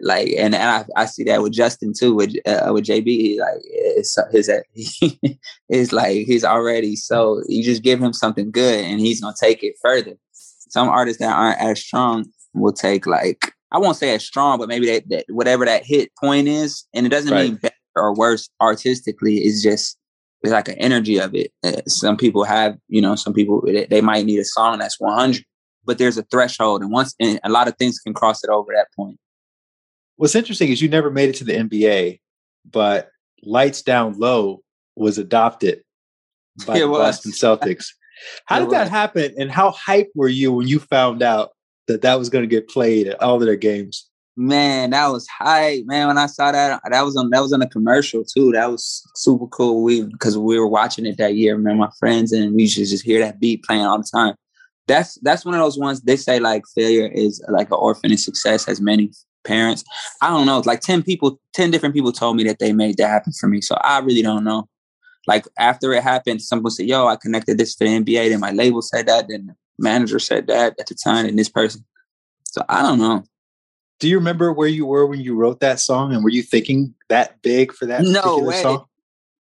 B: like, and, and I, I see that with Justin too, with uh, with JB. Like, it's his, it's like he's already so you just give him something good, and he's gonna take it further. Some artists that aren't as strong will take like I won't say as strong, but maybe that, that whatever that hit point is, and it doesn't right. mean better or worse artistically. It's just it's like an energy of it. Uh, some people have, you know, some people they might need a song that's 100, but there's a threshold, and once and a lot of things can cross it over that point.
A: What's interesting is you never made it to the NBA, but Lights Down Low was adopted by the Boston Celtics. How did that happen, and how hyped were you when you found out that that was going to get played at all of their games?
B: Man, that was hype, man. When I saw that, that was on that was on a commercial too. That was super cool. We because we were watching it that year, man. My friends and we should just hear that beat playing all the time. That's that's one of those ones they say like failure is like an orphan and success has many parents. I don't know. Like ten people, ten different people told me that they made that happen for me. So I really don't know. Like after it happened, someone said, "Yo, I connected this to the NBA." Then my label said that. Then the manager said that at the time, and this person. So I don't know
A: do you remember where you were when you wrote that song and were you thinking that big for that no way. song?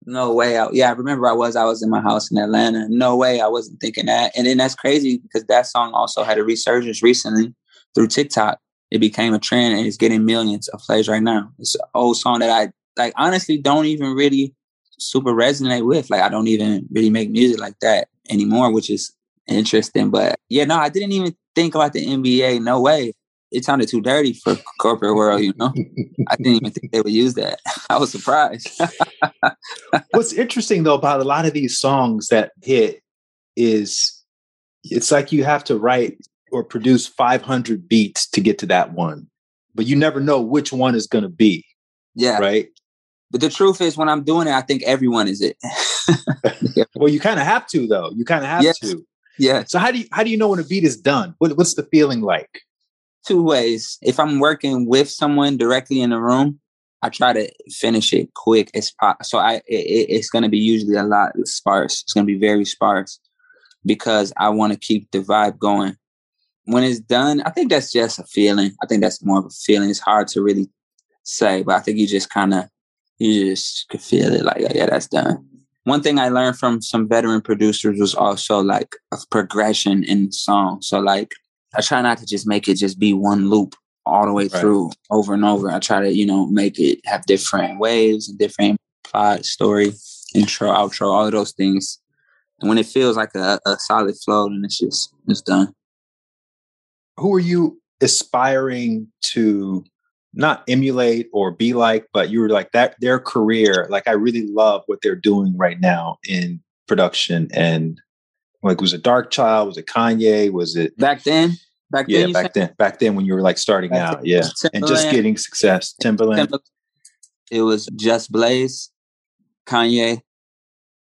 B: No way. I, yeah, I remember I was I was in my house in Atlanta. No way I wasn't thinking that. And then that's crazy because that song also had a resurgence recently through TikTok. It became a trend and it's getting millions of plays right now. It's an old song that I like honestly don't even really super resonate with. Like I don't even really make music like that anymore, which is interesting. But yeah, no, I didn't even think about the NBA. No way it sounded too dirty for corporate world, you know. I didn't even think they would use that. I was surprised.
A: What's interesting though about a lot of these songs that hit is it's like you have to write or produce 500 beats to get to that one, but you never know which one is going to be.
B: Yeah.
A: Right.
B: But the truth is, when I'm doing it, I think everyone is it.
A: well, you kind of have to, though. You kind of have
B: yes.
A: to.
B: Yeah.
A: So how do you how do you know when a beat is done? What, what's the feeling like?
B: two ways. If I'm working with someone directly in the room, I try to finish it quick as possible. So I, it, it's going to be usually a lot sparse. It's going to be very sparse because I want to keep the vibe going. When it's done, I think that's just a feeling. I think that's more of a feeling. It's hard to really say, but I think you just kind of, you just could feel it like, oh, yeah, that's done. One thing I learned from some veteran producers was also like a progression in song. So like I try not to just make it just be one loop all the way right. through over and over. I try to, you know, make it have different waves and different plot, story, intro, outro, all of those things. And when it feels like a, a solid flow, then it's just it's done.
A: Who are you aspiring to not emulate or be like, but you were like that their career, like I really love what they're doing right now in production and like, was it Darkchild? Was it Kanye? Was it
B: back then?
A: Back yeah, then, back then, back then when you were like starting back out, yeah, and just getting success. Timbaland.
B: It was Just Blaze, Kanye.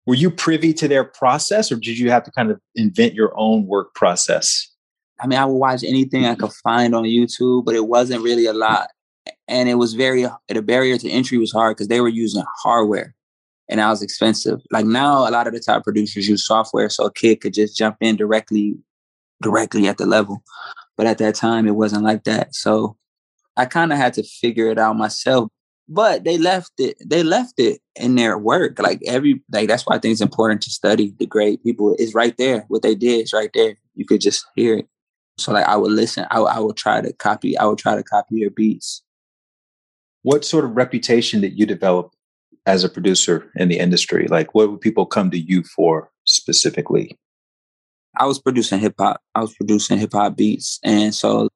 A: Were you privy to their process, or did you have to kind of invent your own work process?
B: I mean, I would watch anything I could find on YouTube, but it wasn't really a lot, and it was very the barrier to entry was hard because they were using hardware and that was expensive. Like now, a lot of the top producers use software, so a kid could just jump in directly, directly at the level. But at that time, it wasn't like that. So I kind of had to figure it out myself. But they left it. They left it in their work. Like every like that's why I think it's important to study the great people. It's right there. What they did is right there. You could just hear it. So like I would listen. I, I would try to copy. I would try to copy your beats.
A: What sort of reputation did you develop as a producer in the industry? Like, what would people come to you for specifically?
B: I was producing hip hop. I was producing hip hop beats, and so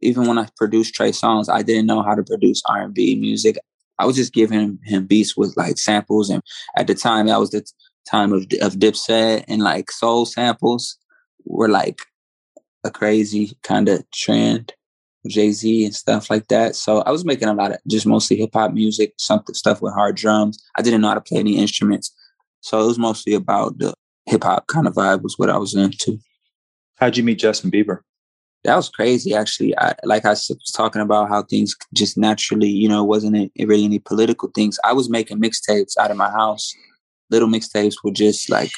B: even when I produced Trey Songz, I didn't know how to produce R and B music. I was just giving him beats with like samples, and at the time, that was the time of of Dipset and like soul samples were like a crazy kind of trend. Jay Z and stuff like that. So I was making a lot of just mostly hip hop music, something stuff with hard drums. I didn't know how to play any instruments, so it was mostly about the hip hop kind of vibe was what I was into.
A: How'd you meet Justin Bieber?
B: That was crazy, actually. I, like I was talking about how things just naturally, you know, wasn't really any political things. I was making mixtapes out of my house, little mixtapes with just like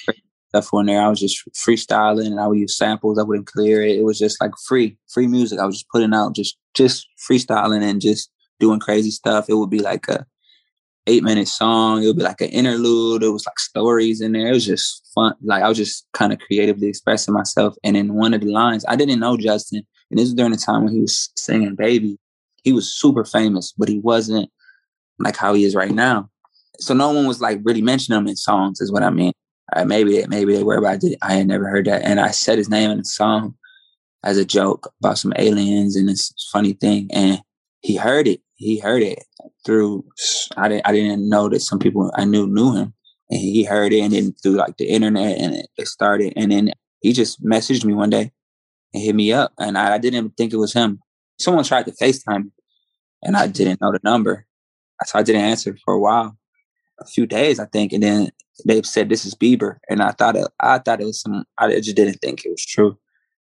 B: stuff on there. I was just freestyling and I would use samples. I wouldn't clear it. It was just like free, free music. I was just putting out just just freestyling and just doing crazy stuff. It would be like a eight minute song. It would be like an interlude. It was like stories in there. It was just fun. Like I was just kind of creatively expressing myself. And in one of the lines, I didn't know Justin. And this was during the time when he was singing Baby. He was super famous, but he wasn't like how he is right now. So no one was like really mentioning him in songs, is what I mean. Uh, maybe maybe they were, but I did. I had never heard that, and I said his name in the song as a joke about some aliens and this funny thing, and he heard it. He heard it through. I didn't. I didn't know that some people I knew knew him, and he heard it, and then through like the internet, and it, it started, and then he just messaged me one day and hit me up, and I, I didn't think it was him. Someone tried to Facetime me, and I didn't know the number, so I didn't answer for a while, a few days, I think, and then they said this is Bieber, and I thought it, I thought it was some. I just didn't think it was true.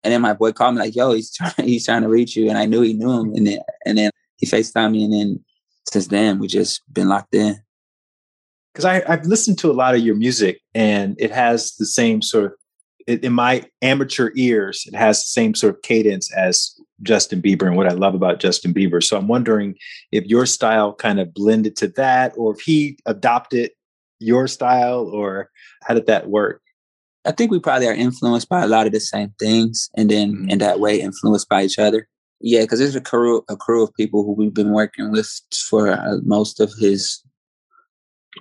B: And then my boy called me like, "Yo, he's trying, he's trying to reach you," and I knew he knew him. And then and then he Facetime me, and then since then we just been locked in.
A: Because I I've listened to a lot of your music, and it has the same sort of in my amateur ears, it has the same sort of cadence as Justin Bieber and what I love about Justin Bieber. So I'm wondering if your style kind of blended to that, or if he adopted your style, or how did that work?
B: I think we probably are influenced by a lot of the same things, and then mm-hmm. in that way influenced by each other. Yeah, because there's a crew, a crew of people who we've been working with for uh, most of his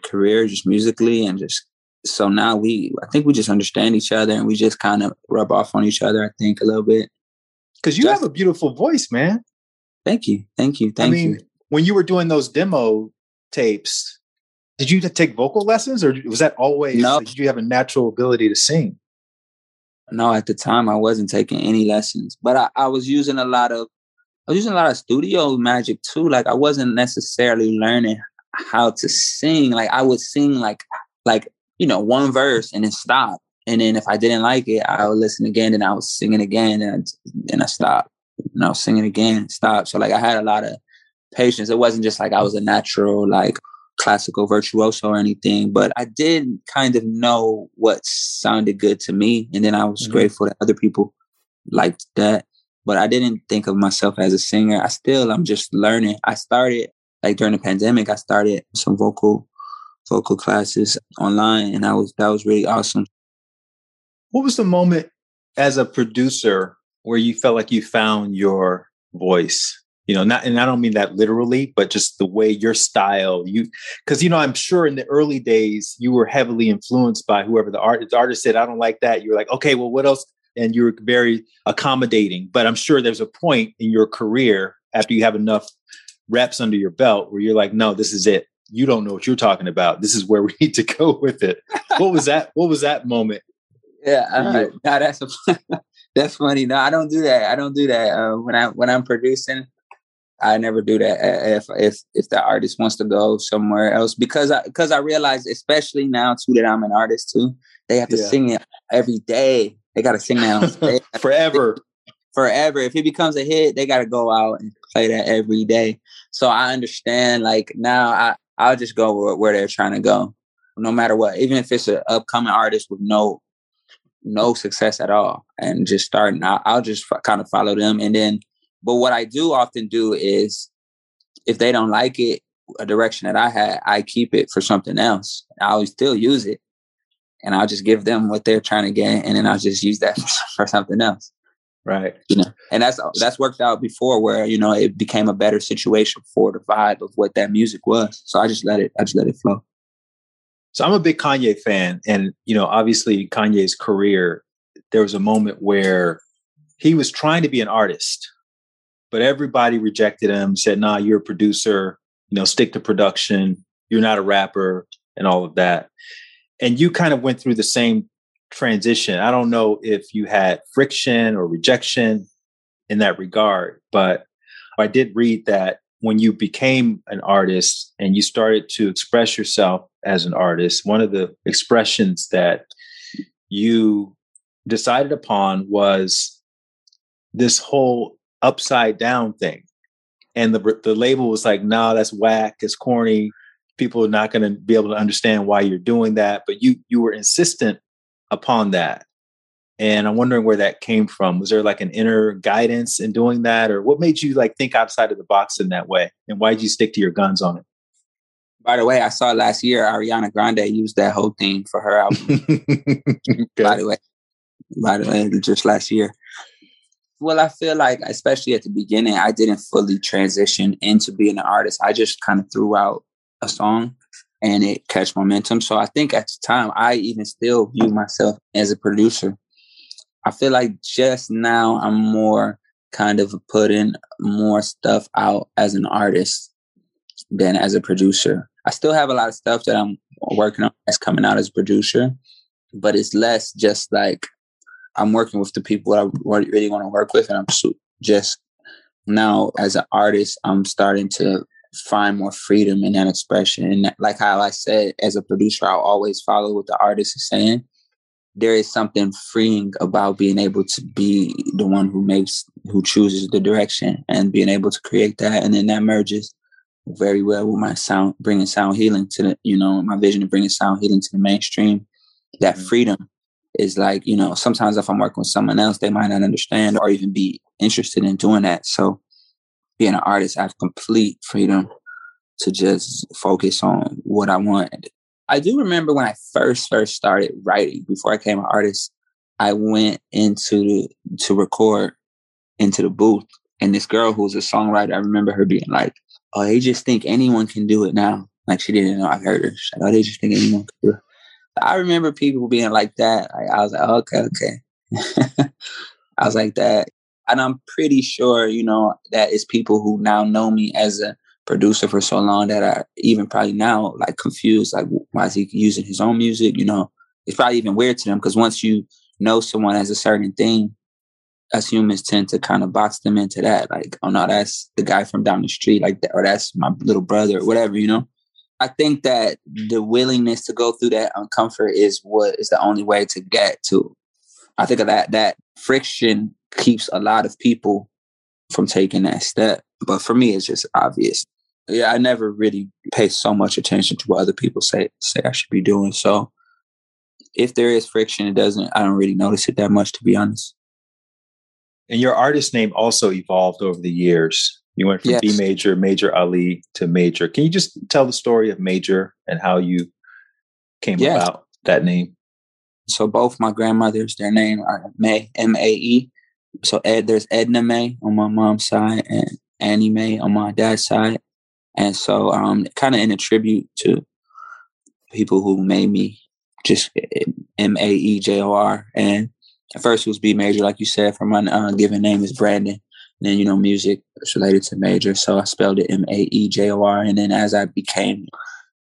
B: career, just musically, and just so now we, I think we just understand each other, and we just kind of rub off on each other. I think a little bit.
A: Because you have a beautiful voice, man.
B: Thank you, thank you, thank I mean, you.
A: When you were doing those demo tapes, did you take vocal lessons or was that always no. did you have a natural ability to sing?
B: No, at the time I wasn't taking any lessons, but I, I was using a lot of I was using a lot of studio magic too. Like I wasn't necessarily learning how to sing. Like I would sing like like, you know, one verse and then stop. And then if I didn't like it, I would listen again and I was singing again and I, and I stopped. And I was singing again, stop. So like I had a lot of patience. It wasn't just like I was a natural like classical virtuoso or anything, but I did kind of know what sounded good to me. And then I was mm-hmm. grateful that other people liked that. But I didn't think of myself as a singer. I still, I'm just learning. I started like during the pandemic, I started some vocal vocal classes online and I was that was really awesome.
A: What was the moment as a producer where you felt like you found your voice? you know not and i don't mean that literally but just the way your style you because you know i'm sure in the early days you were heavily influenced by whoever the, art, the artist said i don't like that. You're like okay well what else? And you're very accommodating. But i'm sure there's a point in your career after you have enough reps under your belt where you're like no this is it. You don't know what you're talking about. This is where we need to go with it. What was that what was that moment
B: yeah uh, no, that's a, that's funny. No i don't do that. I don't do that uh, when i when i'm producing I never do that if if if the artist wants to go somewhere else. Because I because I realize especially now too that I'm an artist too they have to yeah. sing it every day. They got to sing that
A: forever.
B: Forever. If it becomes a hit they got to go out and play that every day. So I understand like now I I'll just go where, where they're trying to go no matter what. Even if it's an upcoming artist with no no success at all and just starting I'll, I'll just f- kind of follow them and then but what I do often do is if they don't like it, a direction that I had, I keep it for something else. I always still use it. And I'll just give them what they're trying to get and then I'll just use that for something else.
A: Right.
B: You know, and that's that's worked out before where, you know, it became a better situation for the vibe of what that music was. So I just let it I just let it flow.
A: So I'm a big Kanye fan. And, you know, obviously Kanye's career, there was a moment where he was trying to be an artist but everybody rejected him, said, nah, you're a producer, you know, stick to production, you're not a rapper, and all of that. And you kind of went through the same transition. I don't know if you had friction or rejection in that regard, but I did read that when you became an artist and you started to express yourself as an artist, one of the expressions that you decided upon was this whole upside down thing. And the the label was like, "No, nah, that's whack. It's corny. People are not going to be able to understand why you're doing that." But you you were insistent upon that. And I'm wondering where that came from. Was there like an inner guidance in doing that? Or what made you like think outside of the box in that way? And why did you stick to your guns on it?
B: By the way, I saw last year Ariana Grande used that whole theme for her album. By the way, by the way, just last year. Well, I feel like, especially at the beginning, I didn't fully transition into being an artist. I just kind of threw out a song and it catch momentum. So I think at the time, I even still view myself as a producer. I feel like just now I'm more kind of putting more stuff out as an artist than as a producer. I still have a lot of stuff that I'm working on that's coming out as a producer, but it's less just like I'm working with the people I really want to work with, and I'm just now as an artist, I'm starting to find more freedom in that expression. And like how I said, as a producer, I'll always follow what the artist is saying. There is something freeing about being able to be the one who makes, who chooses the direction and being able to create that. And then that merges very well with my sound, bringing sound healing to the, you know, my vision of bringing sound healing to the mainstream. That mm-hmm. freedom is like, you know, sometimes if I'm working with someone else, they might not understand or even be interested in doing that. So being an artist, I have complete freedom to just focus on what I want. I do remember when I first first started writing before I became an artist, I went into the, to record into the booth and this girl who was a songwriter, I remember her being like, "Oh, they just think anyone can do it now." Like she didn't know I heard her. She's like, "Oh, they just think anyone can do it." I remember people being like that. I was like, oh, okay, okay. I was like that. And I'm pretty sure, you know, that it's people who now know me as a producer for so long that are even probably now like confused, like, why is he using his own music? You know, it's probably even weird to them because once you know someone as a certain thing, as humans tend to kind of box them into that. Like, oh no, that's the guy from down the street, like or that's my little brother, or whatever, you know? I think that the willingness to go through that uncomfort is what is the only way to get to. I think of that that friction keeps a lot of people from taking that step. But for me, it's just obvious. Yeah, I never really pay so much attention to what other people say say I should be doing. So if there is friction, it doesn't. I don't really notice it that much, to be honest.
A: And your artist name also evolved over the years. You went from yes. Bei Maejor, Maejor Ali to Maejor. Can you just tell the story of Maejor and how you came yes. about that name?
B: So both my grandmothers, their name are May, M A E. So Ed, there's Edna May on my mom's side and Annie Mae on my dad's side. And so um kind of in a tribute to people who made me just M A E J O R. And at first it was Bei Maejor, like you said, for my uh, given name is Brandon. Then you know music is related to major so i spelled it m-a-e-j-o-r and then as i became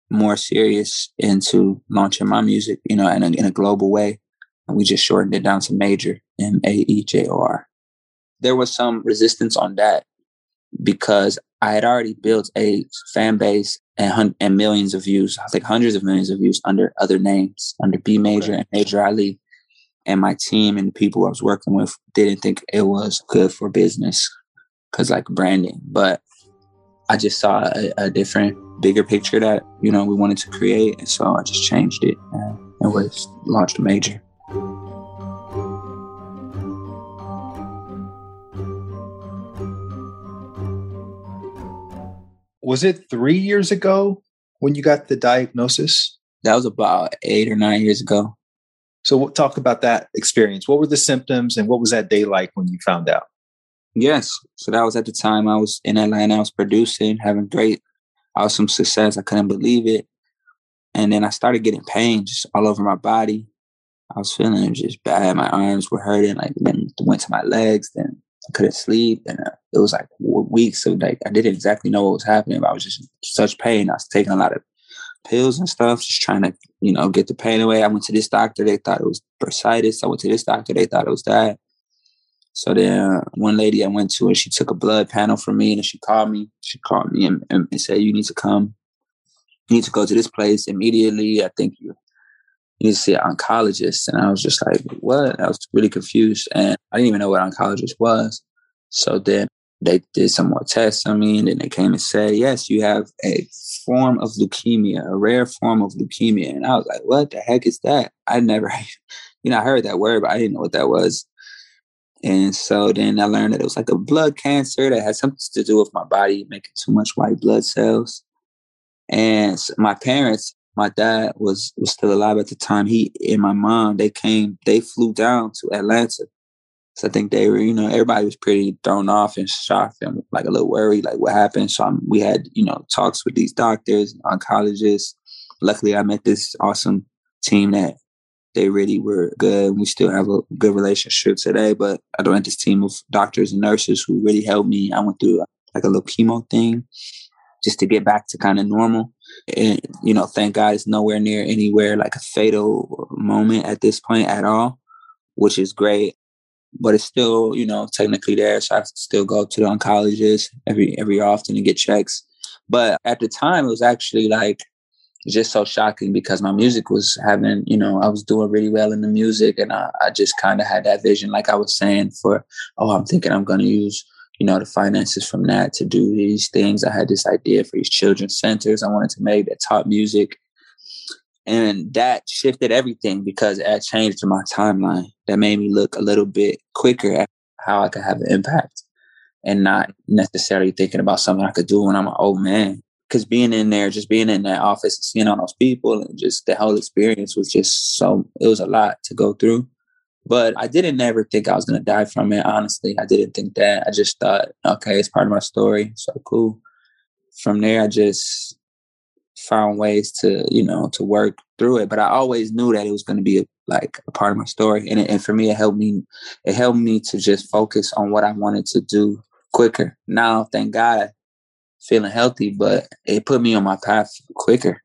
B: more serious into launching my music you know in a, in a global way we just shortened it down to Maejor m-a-e-j-o-r there was some resistance on that because i had already built a fan base and, and millions of views i think hundreds of millions of views under other names under Bei Maejor and Maejor Ali and my team and the people I was working with didn't think it was good for business because like branding. But I just saw a, a, different, bigger picture that you know we wanted to create, and so I just changed it and it was launched a Maejor.
A: Was it three years ago when you got the diagnosis?
B: That was about eight or nine years ago.
A: So we'll talk about that experience. What were the symptoms and what was that day like when you found out?
B: Yes. So that was at the time I was in Atlanta. I was producing, having great, awesome success. I couldn't believe it. And then I started getting pain just all over my body. I was feeling just bad. My arms were hurting. Like then went to my legs. Then I couldn't sleep. And uh, it was like weeks of like I didn't exactly know what was happening. But I was just such pain. I was taking a lot of pills and stuff, just trying to, you know, get the pain away. I went to this doctor, they thought it was bursitis. I went to this doctor, they thought it was that. So then one lady I went to and she took a blood panel for me and she called me. She called me and, and, said, You need to come. You need to go to this place immediately. I think you, you need to see an oncologist. And I was just like, What? I was really confused. And I didn't even know what oncologist was. So then they did some more tests on me and then they came and said, Yes, you have a form of leukemia, a rare form of leukemia. And I was like, what the heck is that? I never you know, I heard that word, but I didn't know what that was. And so then I learned that it was like a blood cancer that had something to do with my body making too much white blood cells. And my parents, my dad was was still alive at the time. He and my mom, they came, they flew down to Atlanta. So I think they were, you know, everybody was pretty thrown off and shocked and like a little worried, like what happened. So um, we had, you know, talks with these doctors, oncologists. Luckily, I met this awesome team that they really were good. We still have a good relationship today, but I don't have this team of doctors and nurses who really helped me. I went through like a little chemo thing just to get back to kind of normal. And, you know, thank God it's nowhere near anywhere like a fatal moment at this point at all, which is great. But it's still, you know, technically there. So I still go to the oncologist every every often to get checks. But at the time it was actually like just so shocking because my music was having, you know, I was doing really well in the music and I, I just kind of had that vision, like I was saying, for, oh, I'm thinking I'm going to use, you know, the finances from that to do these things. I had this idea for these children's centers I wanted to make that taught music. And that shifted everything because it changed my timeline. That made me look a little bit quicker at how I could have an impact and not necessarily thinking about something I could do when I'm an old man because being in there, just being in that office and seeing all those people and just the whole experience was just so, it was a lot to go through. But I didn't ever think I was going to die from it. Honestly, I didn't think that. I just thought, okay, it's part of my story. So cool. From there, I just found ways to, you know, to work through it. But I always knew that it was going to be a, like a part of my story. And, it, and for me, it helped me, it helped me to just focus on what I wanted to do quicker. Now, thank God, feeling healthy, but it put me on my path quicker.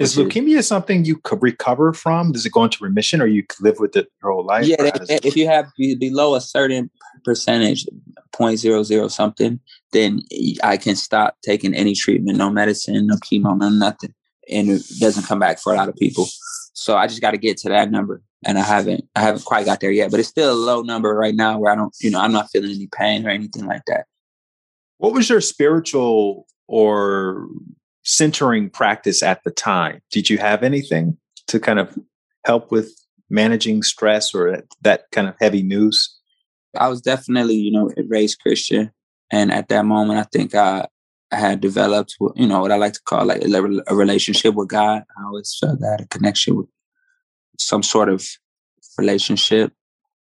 A: Is leukemia something you could recover from? Does it go into remission or you live with it your whole life?
B: Yeah, if you have below a certain percentage, 0.00 something, then I can stop taking any treatment, no medicine, no chemo, no nothing. And it doesn't come back for a lot of people. So I just got to get to that number. And I haven't, I haven't quite got there yet, but it's still a low number right now where I don't, you know, I'm not feeling any pain or anything like that.
A: What was your spiritual or centering practice at the time? Did you have anything to kind of help with managing stress or that kind of heavy news?
B: I was definitely, you know, a raised Christian. And at that moment, I think I, I had developed, you know, what I like to call like a relationship with God. I always felt that a connection with some sort of relationship,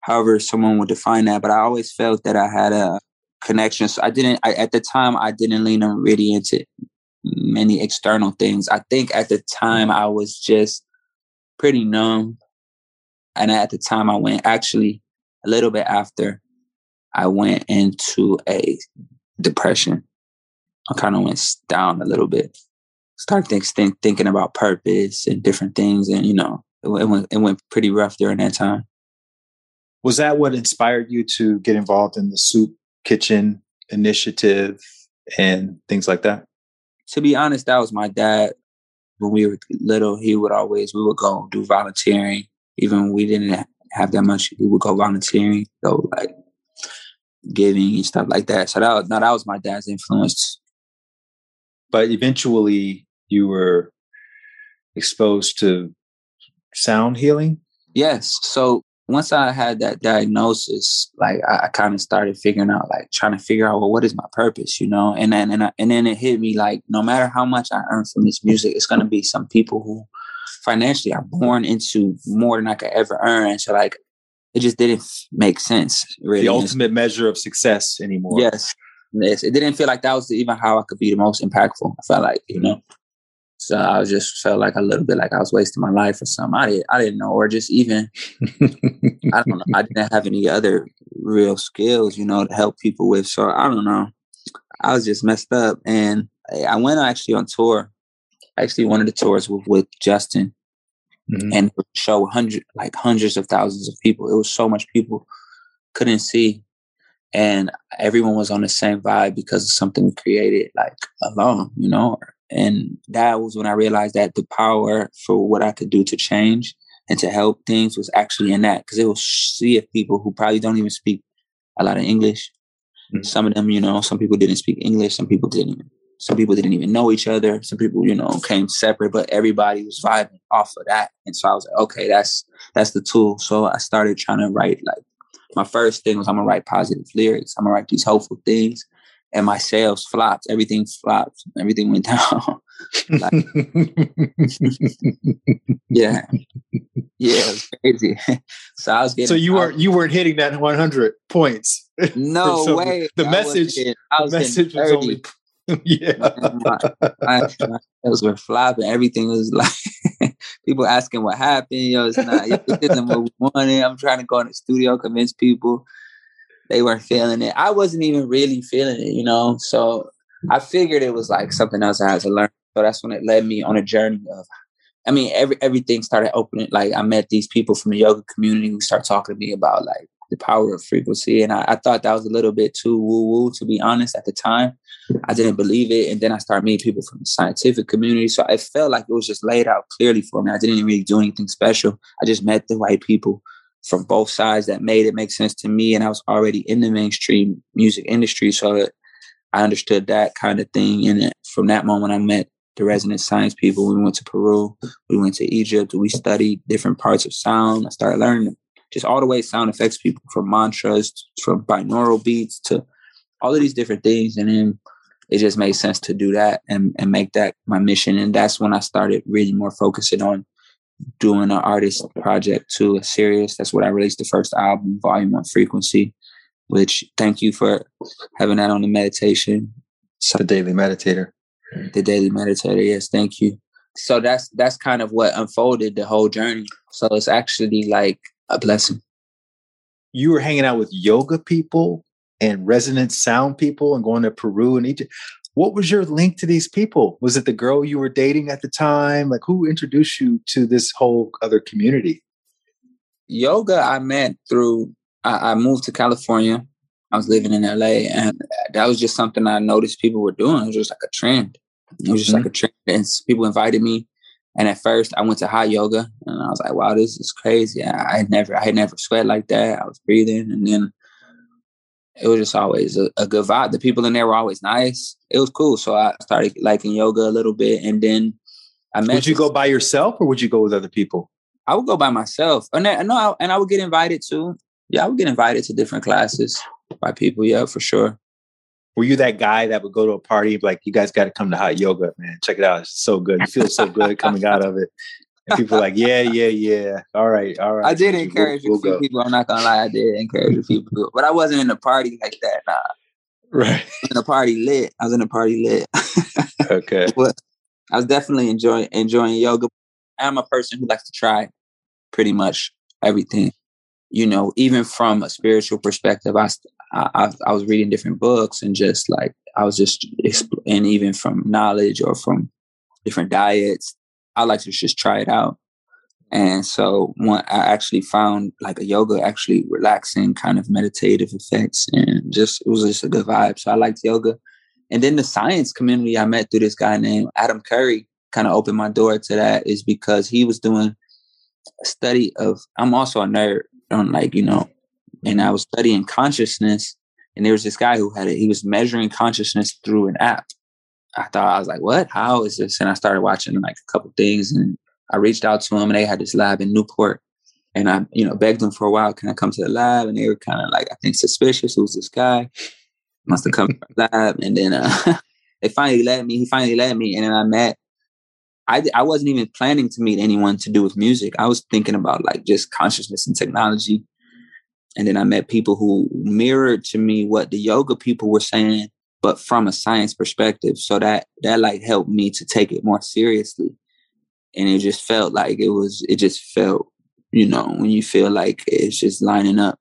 B: however someone would define that. But I always felt that I had a connection. So I didn't I, at the time. I didn't lean really into many external things. I think at the time I was just pretty numb, and at the time I went actually a little bit after I went into a depression. I kind of went down a little bit. Started think, think, thinking about purpose and different things, and you know, it, it went it went pretty rough during that time.
A: Was that what inspired you to get involved in the soup kitchen initiative and things like that?
B: To be honest, that was my dad. When we were little, he would always, we would go do volunteering. Even when we didn't have that much, we would go volunteering, go like giving and stuff like that. So that was, no, that was my dad's influence.
A: But eventually you were exposed to sound healing?
B: Yes. So once I had that diagnosis, like I, I kind of started figuring out, like trying to figure out, well, what is my purpose, you know? And then and I, and then it hit me like, no matter how much I earn from this music, it's gonna be some people who financially are born into more than I could ever earn. So like, it just didn't make sense.
A: Really, the ultimate measure of success anymore.
B: Yes, yes. It didn't feel like that was even how I could be the most impactful. I felt like, you know. So I just felt like a little bit like I was wasting my life or something. I didn't, I didn't know, or just even, I don't know. I didn't have any other real skills, you know, to help people with. So I don't know. I was just messed up. And I went actually on tour. Actually, one of the tours with, with Justin mm-hmm. and show hundred, like hundreds of thousands of people. It was so much people couldn't see. And everyone was on the same vibe because of something created like alone, you know, and that was when I realized that the power for what I could do to change and to help things was actually in that. Because it was see of people who probably don't even speak a lot of English. Mm-hmm. Some of them, you know, some people didn't speak English. Some people didn't even Some people didn't even know each other. Some people, you know, came separate, but everybody was vibing off of that. And so I was like, okay, that's that's the tool. So I started trying to write like my first thing was I'm gonna write positive lyrics. I'm gonna write these hopeful things. And my sales flopped. Everything flopped. Everything went down. like, yeah, yeah, it was crazy. so I was getting.
A: So you weren't you weren't hitting that 100 points.
B: No so way.
A: The I message. Was the message was only. yeah. my,
B: my, my sales were flopping. Everything was like people asking what happened. Yo, it's not. It isn't what we wanted. I'm trying to go in the studio, convince people. They weren't feeling it. I wasn't even really feeling it, you know. So I figured it was like something else I had to learn. So that's when it led me on a journey of I mean, every everything started opening. Like I met these people from the yoga community who started talking to me about like the power of frequency, and I, I thought that was a little bit too woo woo to be honest at the time. I didn't believe it, and then I started meeting people from the scientific community. So I felt like it was just laid out clearly for me. I didn't really do anything special. I just met the right people from both sides that made it make sense to me, and I was already in the mainstream music industry, so I understood that kind of thing. And from that moment, I met the resident science people. We went to Peru, we went to Egypt, we studied different parts of sound. I started learning just all the way sound effects people from mantras, from binaural beats to all of these different things. And then it just made sense to do that and, and make that my mission. And that's when I started really more focusing on doing an artist project too, a serious. That's what I released the first album, Volume One Frequency, which thank you for having that on the meditation.
A: So, the Daily Meditator
B: the daily meditator. Yes, thank you. So that's that's kind of what unfolded the whole journey. So it's actually like a blessing.
A: You were hanging out with yoga people and resonant sound people and going to Peru and Egypt. What was your link to these people? Was it the girl you were dating at the time? Like who introduced you to this whole other community?
B: Yoga I met through I, I moved to California I was living in LA and that was just something I noticed people were doing. It was just like a trend. It was just mm-hmm. like a trend. And people invited me. And at first I went to hot yoga and I was like, wow, this is crazy. I, had never I had never sweat like that. I was breathing. And then it was just always a, a, good vibe. The people in there were always nice. It was cool. So I started liking yoga a little bit. And then I met
A: Would you go by yourself or would you go with other people?
B: I would go by myself. And I, no, and I would get invited to. Yeah, I would get invited to different classes by people. Yeah, for sure.
A: Were you that guy that would go to a party like, you guys got to come to hot yoga, man? Check it out. It's so good. You feel so good coming out of it. People like, yeah, yeah, yeah. All right, all right.
B: I did encourage we'll, a few we'll people. I'm not gonna lie, I did encourage a few people, but I wasn't in a party like that. Nah.
A: Right.
B: in a party lit. I was in a party lit.
A: okay.
B: But I was definitely enjoying enjoying yoga. I'm a person who likes to try pretty much everything. You know, even from a spiritual perspective, I I, I was reading different books and just like I was just and even from knowledge or from different diets, I like to just try it out. And so when I actually found like a yoga actually relaxing kind of meditative effects and just it was just a good vibe. So I liked yoga. And then the science community I met through this guy named Adam Curry kind of opened my door to that is because he was doing a study of I'm also a nerd on like, you know, and I was studying consciousness. And there was this guy who had it. He was measuring consciousness through an app. I thought I was like, "What? How is this?" And I started watching like a couple things, and I reached out to them and they had this lab in Newport. And I, you know, begged them for a while, "Can I come to the lab?" And they were kind of like, I think, suspicious. Who's this guy? Must have come to the lab. And then uh, they finally let me. He finally let me, and then I met I, I wasn't even planning to meet anyone to do with music. I was thinking about like just consciousness and technology. And then I met people who mirrored to me what the yoga people were saying, but from a science perspective. So that that like helped me to take it more seriously. And it just felt like it was it just felt, you know, when you feel like it's just lining up.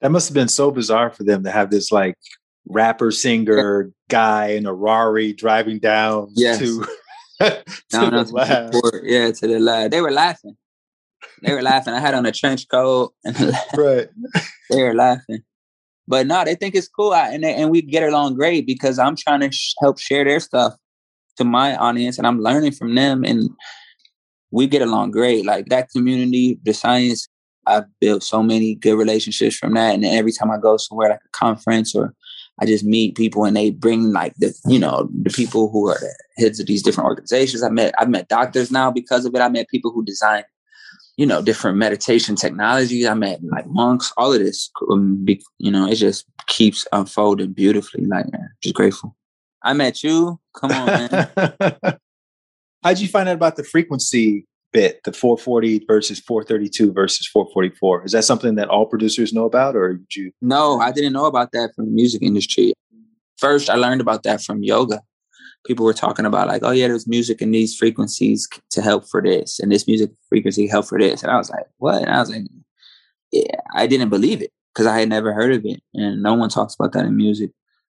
A: That must have been so bizarre for them to have this like rapper singer guy in a Rari driving down yes. to, to
B: no, no, the lab. Yeah, to the lab. They were laughing they were laughing. I had on a trench coat, and
A: right.
B: they were laughing. But no, they think it's cool, I, and they, and we get along great because I'm trying to sh- help share their stuff to my audience, and I'm learning from them, and we get along great. Like that community, the science, I've built so many good relationships from that. And every time I go somewhere like a conference or I just meet people and they bring like the you know the people who are the heads of these different organizations. I met I've met doctors now because of it. I met people who design you know different meditation technologies. I met like monks. All of this, um, you know, it just keeps unfolding beautifully. Like man, just grateful. I met you. Come on, man.
A: How'd you find out about the frequency bit, the 440 versus 432 versus 444? Is that something that all producers know about, or did you?
B: No, I didn't know about that from the music industry. First, I learned about that from yoga. People were talking about like, oh yeah, there's music in these frequencies to help for this, and this music frequency help for this, and I was like, what? And I was like, yeah, I didn't believe it because I had never heard of it, and no one talks about that in music,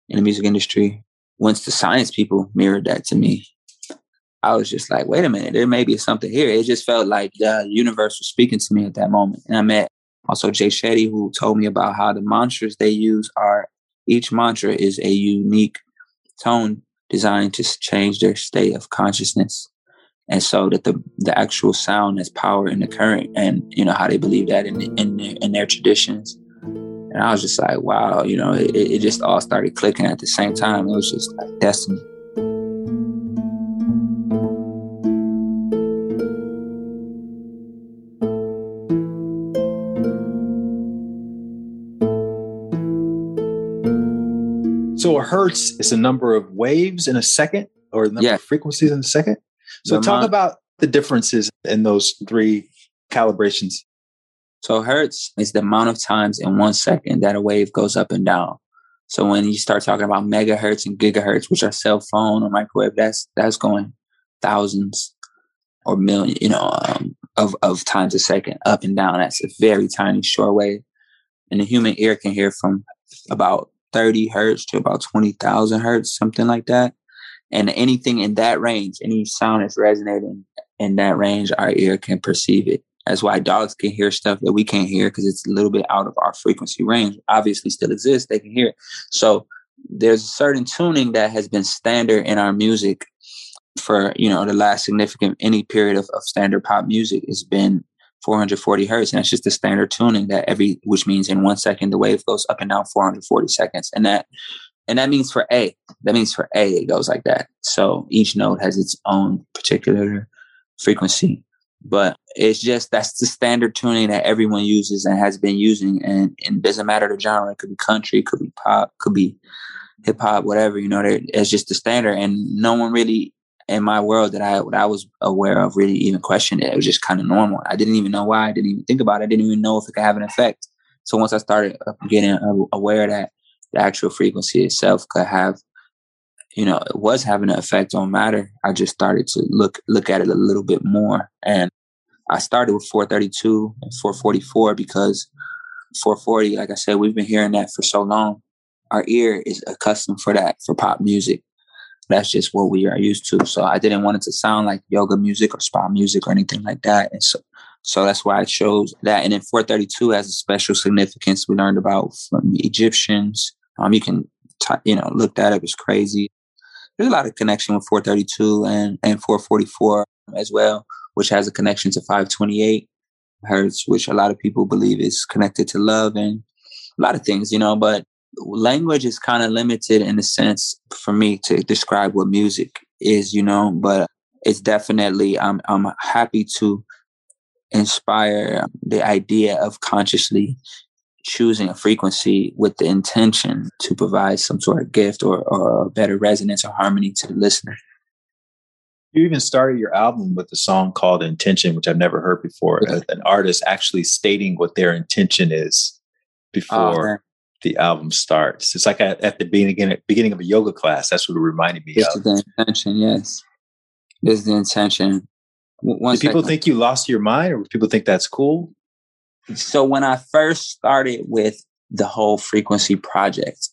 B: in the music industry. Once the science people mirrored that to me, I was just like, wait a minute, there may be something here. It just felt like the universe was speaking to me at that moment. And I met also Jay Shetty, who told me about how the mantras they use are each mantra is a unique tone designed to change their state of consciousness. And so that the the actual sound has power in the current, and you know how they believe that in in their, in their traditions. And I was just like, wow, you know, it, it just all started clicking at the same time. It was just like destiny.
A: So a hertz is a number of waves in a second or number yeah. of frequencies in a second. So talk about the differences in those three calibrations.
B: So hertz is the amount of times in one second that a wave goes up and down. So when you start talking about megahertz and gigahertz, which are cell phone or microwave, that's that's going thousands or million, you know, um, of of times a second up and down. That's a very tiny short wave, and the human ear can hear from about 30 hertz to about 20,000 hertz, something like that. And anything in that range, any sound that's resonating in that range, our ear can perceive it. That's why dogs can hear stuff that we can't hear because it's a little bit out of our frequency range. Obviously, still exists. They can hear it. So there's a certain tuning that has been standard in our music for you know the last significant any period of, of standard pop music has been 440 hertz. And that's just the standard tuning that every, which means in one second, the wave goes up and down 440 seconds. And that, and that means for A, that means for A, it goes like that. So each note has its own particular frequency. But it's just that's the standard tuning that everyone uses and has been using. And, and it doesn't matter the genre. It could be country, it could be pop, could be hip hop, whatever, you know, it's just the standard. And no one really in my world that I I was aware of really even questioned it. It was just kind of normal. I didn't even know why. I didn't even think about it. I didn't even know if it could have an effect. So once I started uh, getting aware that the actual frequency itself could have, you know, it was having an effect on matter, I just started to look look at it a little bit more. And I started with 432 and 444 because 440, like I said, we've been hearing that for so long. Our ear is accustomed for that for pop music that's just what we are used to. So I didn't want it to sound like yoga music or spa music or anything like that. And so, so that's why I chose that. And then 432 has a special significance we learned about from the Egyptians. Um, you can, t- you know, look that up. It's crazy. There's a lot of connection with 432 and, and 444 as well, which has a connection to 528 hertz, which a lot of people believe is connected to love and a lot of things, you know, but language is kind of limited in a sense for me to describe what music is, you know, but it's definitely I'm I'm happy to inspire the idea of consciously choosing a frequency with the intention to provide some sort of gift or, or better resonance or harmony to the listener.
A: You even started your album with a song called Intention, which I've never heard before. An artist actually stating what their intention is oh, before the album starts. It's like at, at the beginning beginning of a yoga class. That's what it reminded me
B: this
A: of.
B: This is the intention, yes. This is the intention.
A: One Do people think you lost your mind, or people think that's cool?
B: So when I first started with the whole frequency project,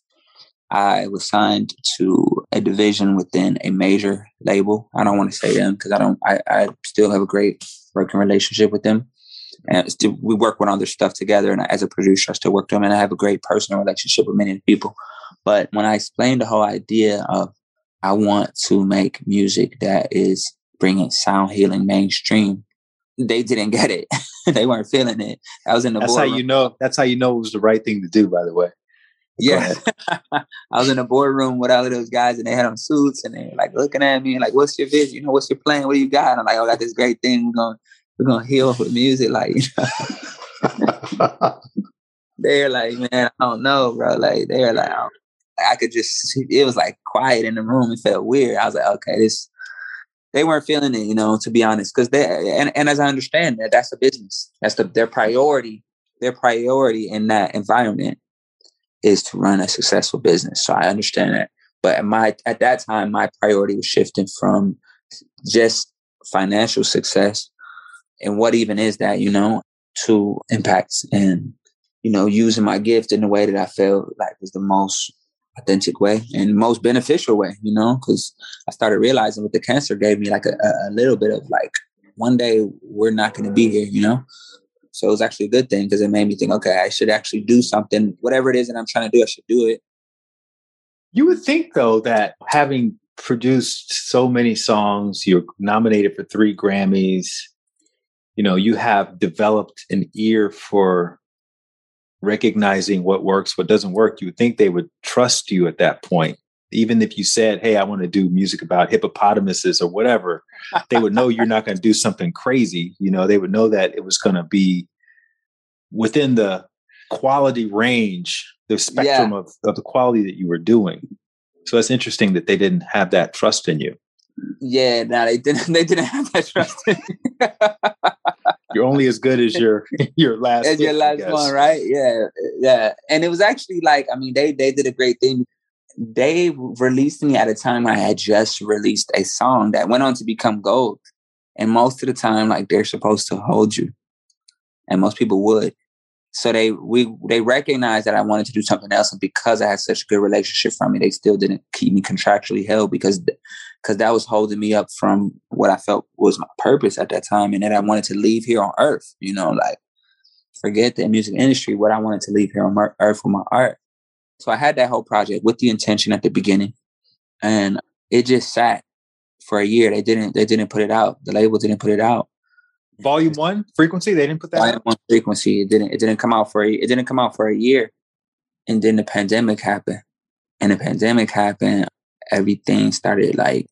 B: I was signed to a division within a major label. I don't want to say them because I don't. I, I still have a great working relationship with them and still, we work with other stuff together. And as a producer, I still work with them, and I have a great personal relationship with many people. But when I explained the whole idea of I want to make music that is bringing sound healing mainstream, they didn't get it. they weren't feeling it. I was in the.
A: That's how you know. That's how you know it was the right thing to do. By the way.
B: Yeah. I was in a boardroom with all of those guys and they had on suits and they were like looking at me and like, what's your vision? You know, what's your plan? What do you got? And I'm like, oh, I got this great thing. We're going, we're to heal with music. Like, you know. they're like, man, I don't know, bro. Like, they're like, I, I could just, it was like quiet in the room. It felt weird. I was like, okay, this, they weren't feeling it, you know, to be honest. Cause they, and, and as I understand that, that's a business. That's the, their priority. Their priority in that environment is to run a successful business. So I understand that. But at my, at that time, my priority was shifting from just financial success and what even is that, you know, to impacts and, you know, using my gift in the way that I felt like was the most authentic way and most beneficial way, you know, because I started realizing what the cancer gave me like a, a little bit of like, one day we're not going to be here, you know? So it was actually a good thing because it made me think, okay, I should actually do something, whatever it is that I'm trying to do, I should do it.
A: You would think though that having produced so many songs, you're nominated for three Grammys, you know, you have developed an ear for recognizing what works, what doesn't work, you would think they would trust you at that point. Even if you said, Hey, I want to do music about hippopotamuses or whatever, they would know you're not going to do something crazy. You know, they would know that it was going to be within the quality range, the spectrum yeah. of, of the quality that you were doing. So that's interesting that they didn't have that trust in you.
B: Yeah, no, they didn't. They didn't have that trust.
A: You're only as good as your your last.
B: As your last one, right? Yeah, yeah. And it was actually like, I mean, they they did a great thing. They released me at a time I had just released a song that went on to become gold. And most of the time, like they're supposed to hold you, and most people would. So they we they recognized that I wanted to do something else, and because I had such a good relationship from me, they still didn't keep me contractually held because because that was holding me up from what I felt was my purpose at that time, and that I wanted to leave here on Earth. You know, like forget the music industry. What I wanted to leave here on Earth with my art. So I had that whole project with the intention at the beginning, and it just sat for a year. They didn't they didn't put it out. The label didn't put it out.
A: Volume one frequency. They didn't put that. Volume out?
B: one frequency. It didn't. It didn't come out for. A, it didn't come out for a year, and then the pandemic happened. And the pandemic happened. Everything started like.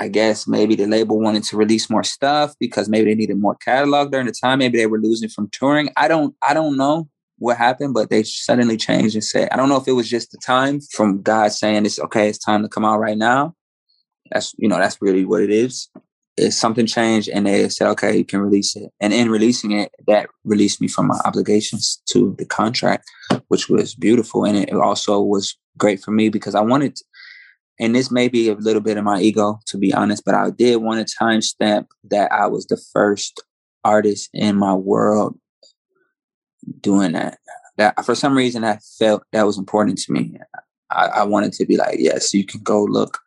B: I guess maybe the label wanted to release more stuff because maybe they needed more catalog during the time. Maybe they were losing from touring. I don't. I don't know what happened, but they suddenly changed and said, I don't know if it was just the time from God saying it's okay, it's time to come out right now. That's you know, that's really what it is something changed and they said, okay, you can release it. And in releasing it, that released me from my obligations to the contract, which was beautiful. And it also was great for me because I wanted, to, and this may be a little bit of my ego, to be honest, but I did want to timestamp that I was the first artist in my world doing that. That for some reason I felt that was important to me. I, I wanted to be like, yes, you can go look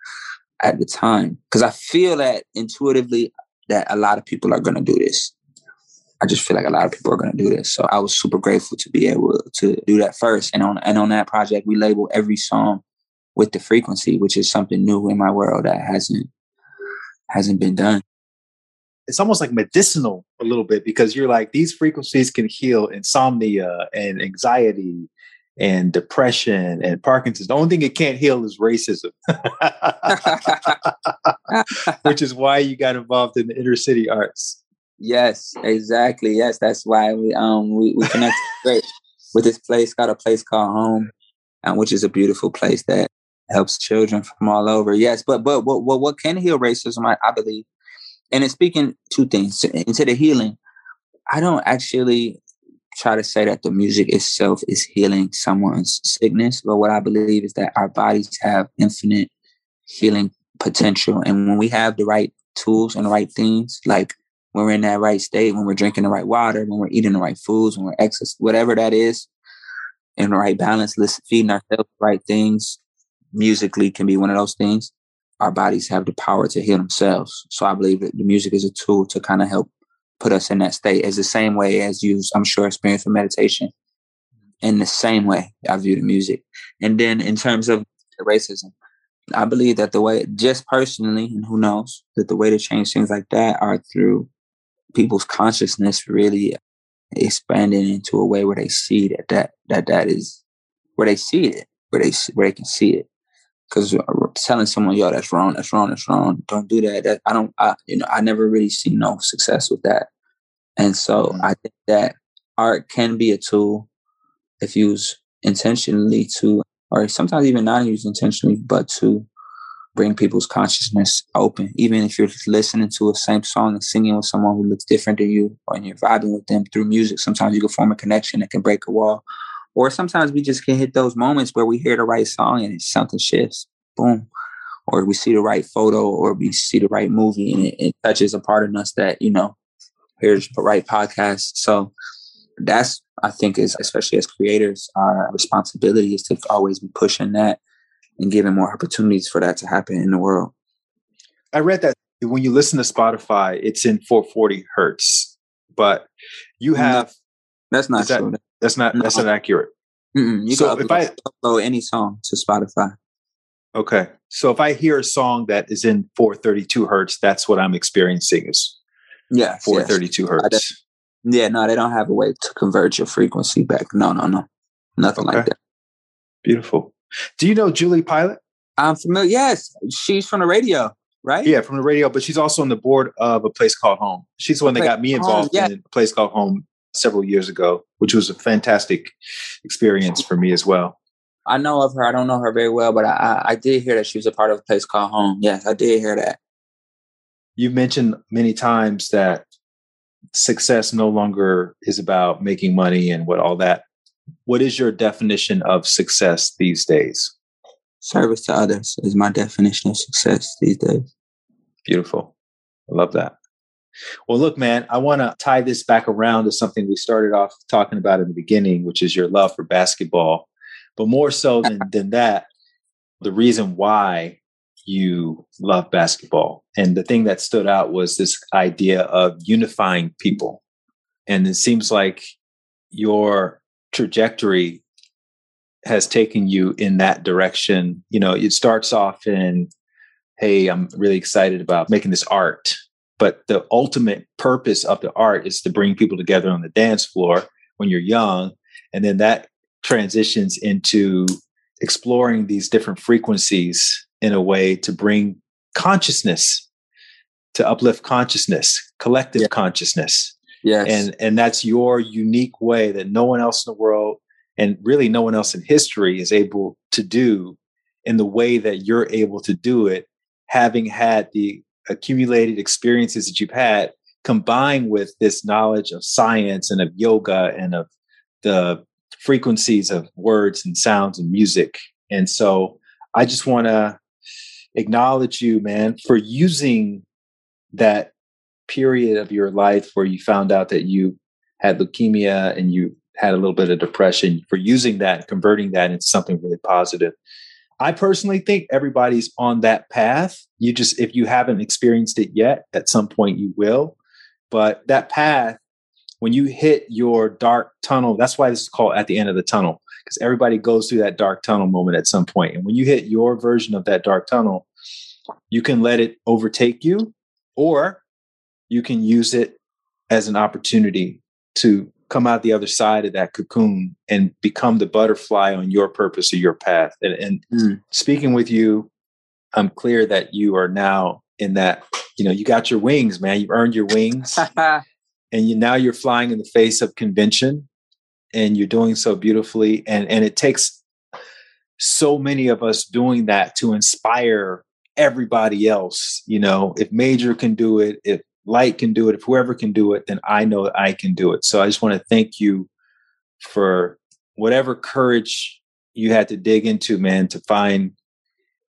B: at the time because I feel that intuitively that a lot of people are going to do this. I just feel like a lot of people are going to do this. So I was super grateful to be able to do that first. And on and on that project, we label every song with the frequency, which is something new in my world that hasn't hasn't been done.
A: It's almost like medicinal a little bit because you're like these frequencies can heal insomnia and anxiety and depression and Parkinson's. The only thing it can't heal is racism, which is why you got involved in the inner city arts.
B: Yes, exactly. Yes, that's why we um we, we connect great with this place got a place called home, um, which is a beautiful place that helps children from all over. Yes, but but what what, what can heal racism? I, I believe, and it's speaking two things into the healing. I don't actually try to say that the music itself is healing someone's sickness, but what I believe is that our bodies have infinite healing potential. And when we have the right tools and the right things, like when we're in that right state, when we're drinking the right water, when we're eating the right foods, when we're exercising, whatever that is, in the right balance, listen, feeding ourselves the right things, musically can be one of those things. Our bodies have the power to heal themselves. So I believe that the music is a tool to kind of help put us in that state is the same way as you, I'm sure, experience with meditation. In the same way, I view the music. And then in terms of racism, I believe that the way, just personally, and who knows, that the way to change things like that are through people's consciousness really expanding into a way where they see that that that, that is where they see it, where they where they can see it. Because telling someone, "Yo, that's wrong, that's wrong, that's wrong," don't do that. that I don't, I, you know, I never really see no success with that. And so mm-hmm. I think that art can be a tool if used intentionally to, or sometimes even not used intentionally, but to bring people's consciousness open. Even if you're just listening to a same song and singing with someone who looks different than you, or you're vibing with them through music, sometimes you can form a connection that can break a wall. Or sometimes we just can hit those moments where we hear the right song and something shifts. Boom. Or we see the right photo or we see the right movie and it, it touches a part of us that, you know, here's the right podcast. So that's I think is especially as creators, our responsibility is to always be pushing that and giving more opportunities for that to happen in the world.
A: I read that when you listen to Spotify, it's in 440 hertz, but you have
B: that's not
A: that, that's not no. that's not accurate.
B: Mm-mm, you so can upload, if I upload any song to Spotify.
A: Okay, so if I hear a song that is in 432 hertz, that's what I'm experiencing is
B: yeah
A: 432
B: yes.
A: hertz.
B: Yeah, no, they don't have a way to convert your frequency back. No, no, no, nothing okay. like that.
A: Beautiful. Do you know Julie Pilat?
B: I'm familiar. Yes, she's from the radio, right?
A: Yeah, from the radio, but she's also on the board of a place called Home. She's the one that got me involved yeah. in a place called Home several years ago, which was a fantastic experience for me as well.
B: I know of her. I don't know her very well, but I, I did hear that she was a part of a place called Home. Yes, I did hear that.
A: You mentioned many times that success no longer is about making money and what all that what is your definition of success these days?
B: Service to others is my definition of success these days.
A: Beautiful. I love that. Well, look, man, I want to tie this back around to something we started off talking about in the beginning, which is your love for basketball. But more so than, than that, the reason why you love basketball. And the thing that stood out was this idea of unifying people. And it seems like your trajectory has taken you in that direction. You know, it starts off in, hey, I'm really excited about making this art. But the ultimate purpose of the art is to bring people together on the dance floor when you're young. And then that transitions into exploring these different frequencies in a way to bring consciousness, to uplift consciousness, collective yeah. consciousness.
B: Yes.
A: And and that's your unique way that no one else in the world and really no one else in history is able to do in the way that you're able to do it, having had the accumulated experiences that you've had combined with this knowledge of science and of yoga and of the frequencies of words and sounds and music. And so I just want to acknowledge you, man, for using that period of your life where you found out that you had leukemia and you had a little bit of depression for using that converting that into something really positive i personally think everybody's on that path you just if you haven't experienced it yet at some point you will but that path when you hit your dark tunnel that's why this is called at the end of the tunnel because everybody goes through that dark tunnel moment at some point. and when you hit your version of that dark tunnel you can let it overtake you or you can use it as an opportunity to come out the other side of that cocoon and become the butterfly on your purpose or your path. And, and mm. speaking with you, I'm clear that you are now in that, you know, you got your wings, man. You've earned your wings. and you now you're flying in the face of convention and you're doing so beautifully. And and it takes so many of us doing that to inspire everybody else. You know, if Maejor can do it, if light can do it, if whoever can do it, then I know I can do it. So I just want to thank you for whatever courage you had to dig into, man, to find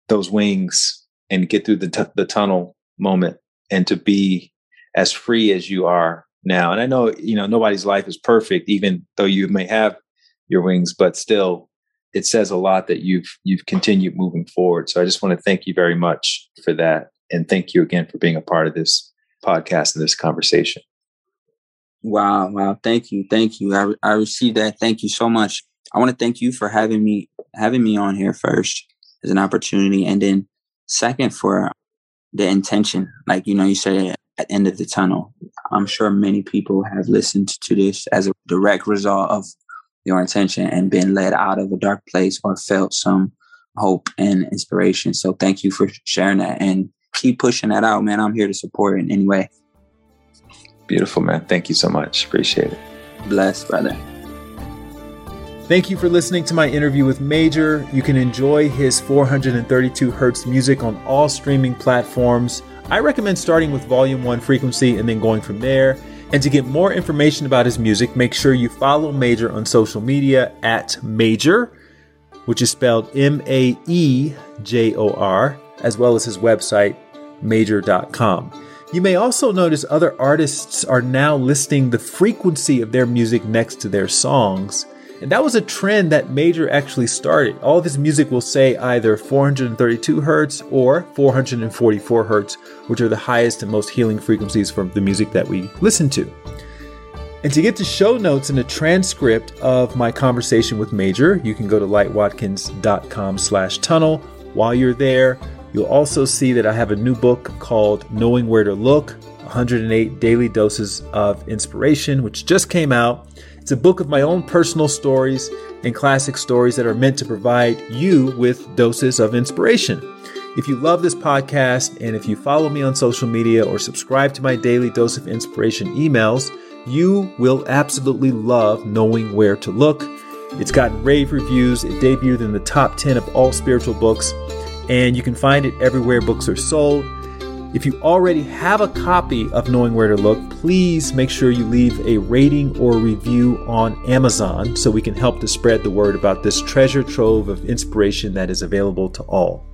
A: those wings and get through the, t- the tunnel moment and to be as free as you are now. And I know, you know, nobody's life is perfect, even though you may have your wings, but still it says a lot that you've, you've continued moving forward. So I just want to thank you very much for that. And thank you again for being a part of this podcast and this conversation.
B: Wow, wow. Thank you. Thank you. I, I received that. Thank you so much. I want to thank you for having me having me on here first as an opportunity and then second for the intention. Like, you know, you say at end of the tunnel. I'm sure many people have listened to this as a direct result of your intention and been led out of a dark place or felt some hope and inspiration. So thank you for sharing that and keep pushing that out, man. I'm here to support in any way.
A: Beautiful, man. Thank you so much. Appreciate it.
B: Bless, brother.
A: Thank you for listening to my interview with Maejor. You can enjoy his 432 hertz music on all streaming platforms. I recommend starting with volume 1 frequency and then going from there. And to get more information about his music, make sure you follow Maejor on social media at Maejor, which is spelled M A E J O R, as well as his website, maejor.com. You may also notice other artists are now listing the frequency of their music next to their songs. And that was a trend that Maejor actually started. All of his music will say either 432 hertz or 444 hertz, which are the highest and most healing frequencies for the music that we listen to. And to get the show notes and a transcript of my conversation with Maejor, you can go to lightwatkins.com slash tunnel. While you're there, you'll also see that I have a new book called Knowing Where to Look, 108 Daily Doses of Inspiration, which just came out. It's a book of my own personal stories and classic stories that are meant to provide you with doses of inspiration. If you love this podcast and if you follow me on social media or subscribe to my daily dose of inspiration emails, you will absolutely love knowing where to look. It's gotten rave reviews. It debuted in the top 10 of all spiritual books, and you can find it everywhere books are sold. If you already have a copy of Knowing Where to Look, please make sure you leave a rating or review on Amazon so we can help to spread the word about this treasure trove of inspiration that is available to all.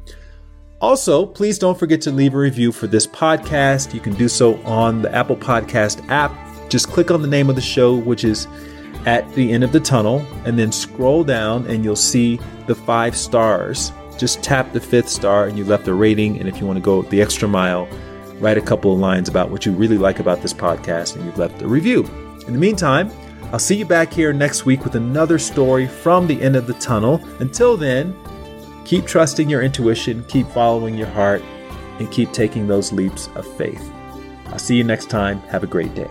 A: Also, please don't forget to leave a review for this podcast. You can do so on the Apple Podcast app. Just click on the name of the show, which is at the end of the tunnel, and then scroll down and you'll see the five stars just tap the fifth star and you left a rating. And if you want to go the extra mile, write a couple of lines about what you really like about this podcast and you've left a review. In the meantime, I'll see you back here next week with another story from the end of the tunnel. Until then, keep trusting your intuition, keep following your heart, and keep taking those leaps of faith. I'll see you next time. Have a great day.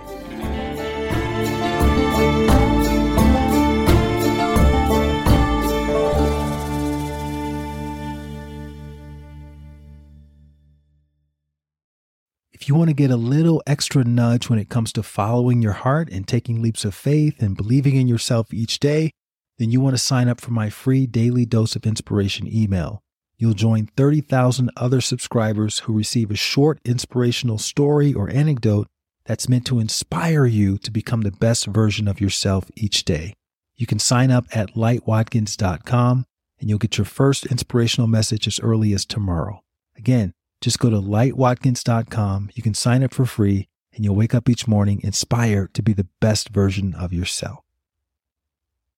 A: You want to get a little extra nudge when it comes to following your heart and taking leaps of faith and believing in yourself each day, then you want to sign up for my free daily dose of inspiration email. You'll join 30,000 other subscribers who receive a short inspirational story or anecdote that's meant to inspire you to become the best version of yourself each day. You can sign up at lightwatkins.com and you'll get your first inspirational message as early as tomorrow. Again, just go to lightwatkins.com. You can sign up for free and you'll wake up each morning inspired to be the best version of yourself.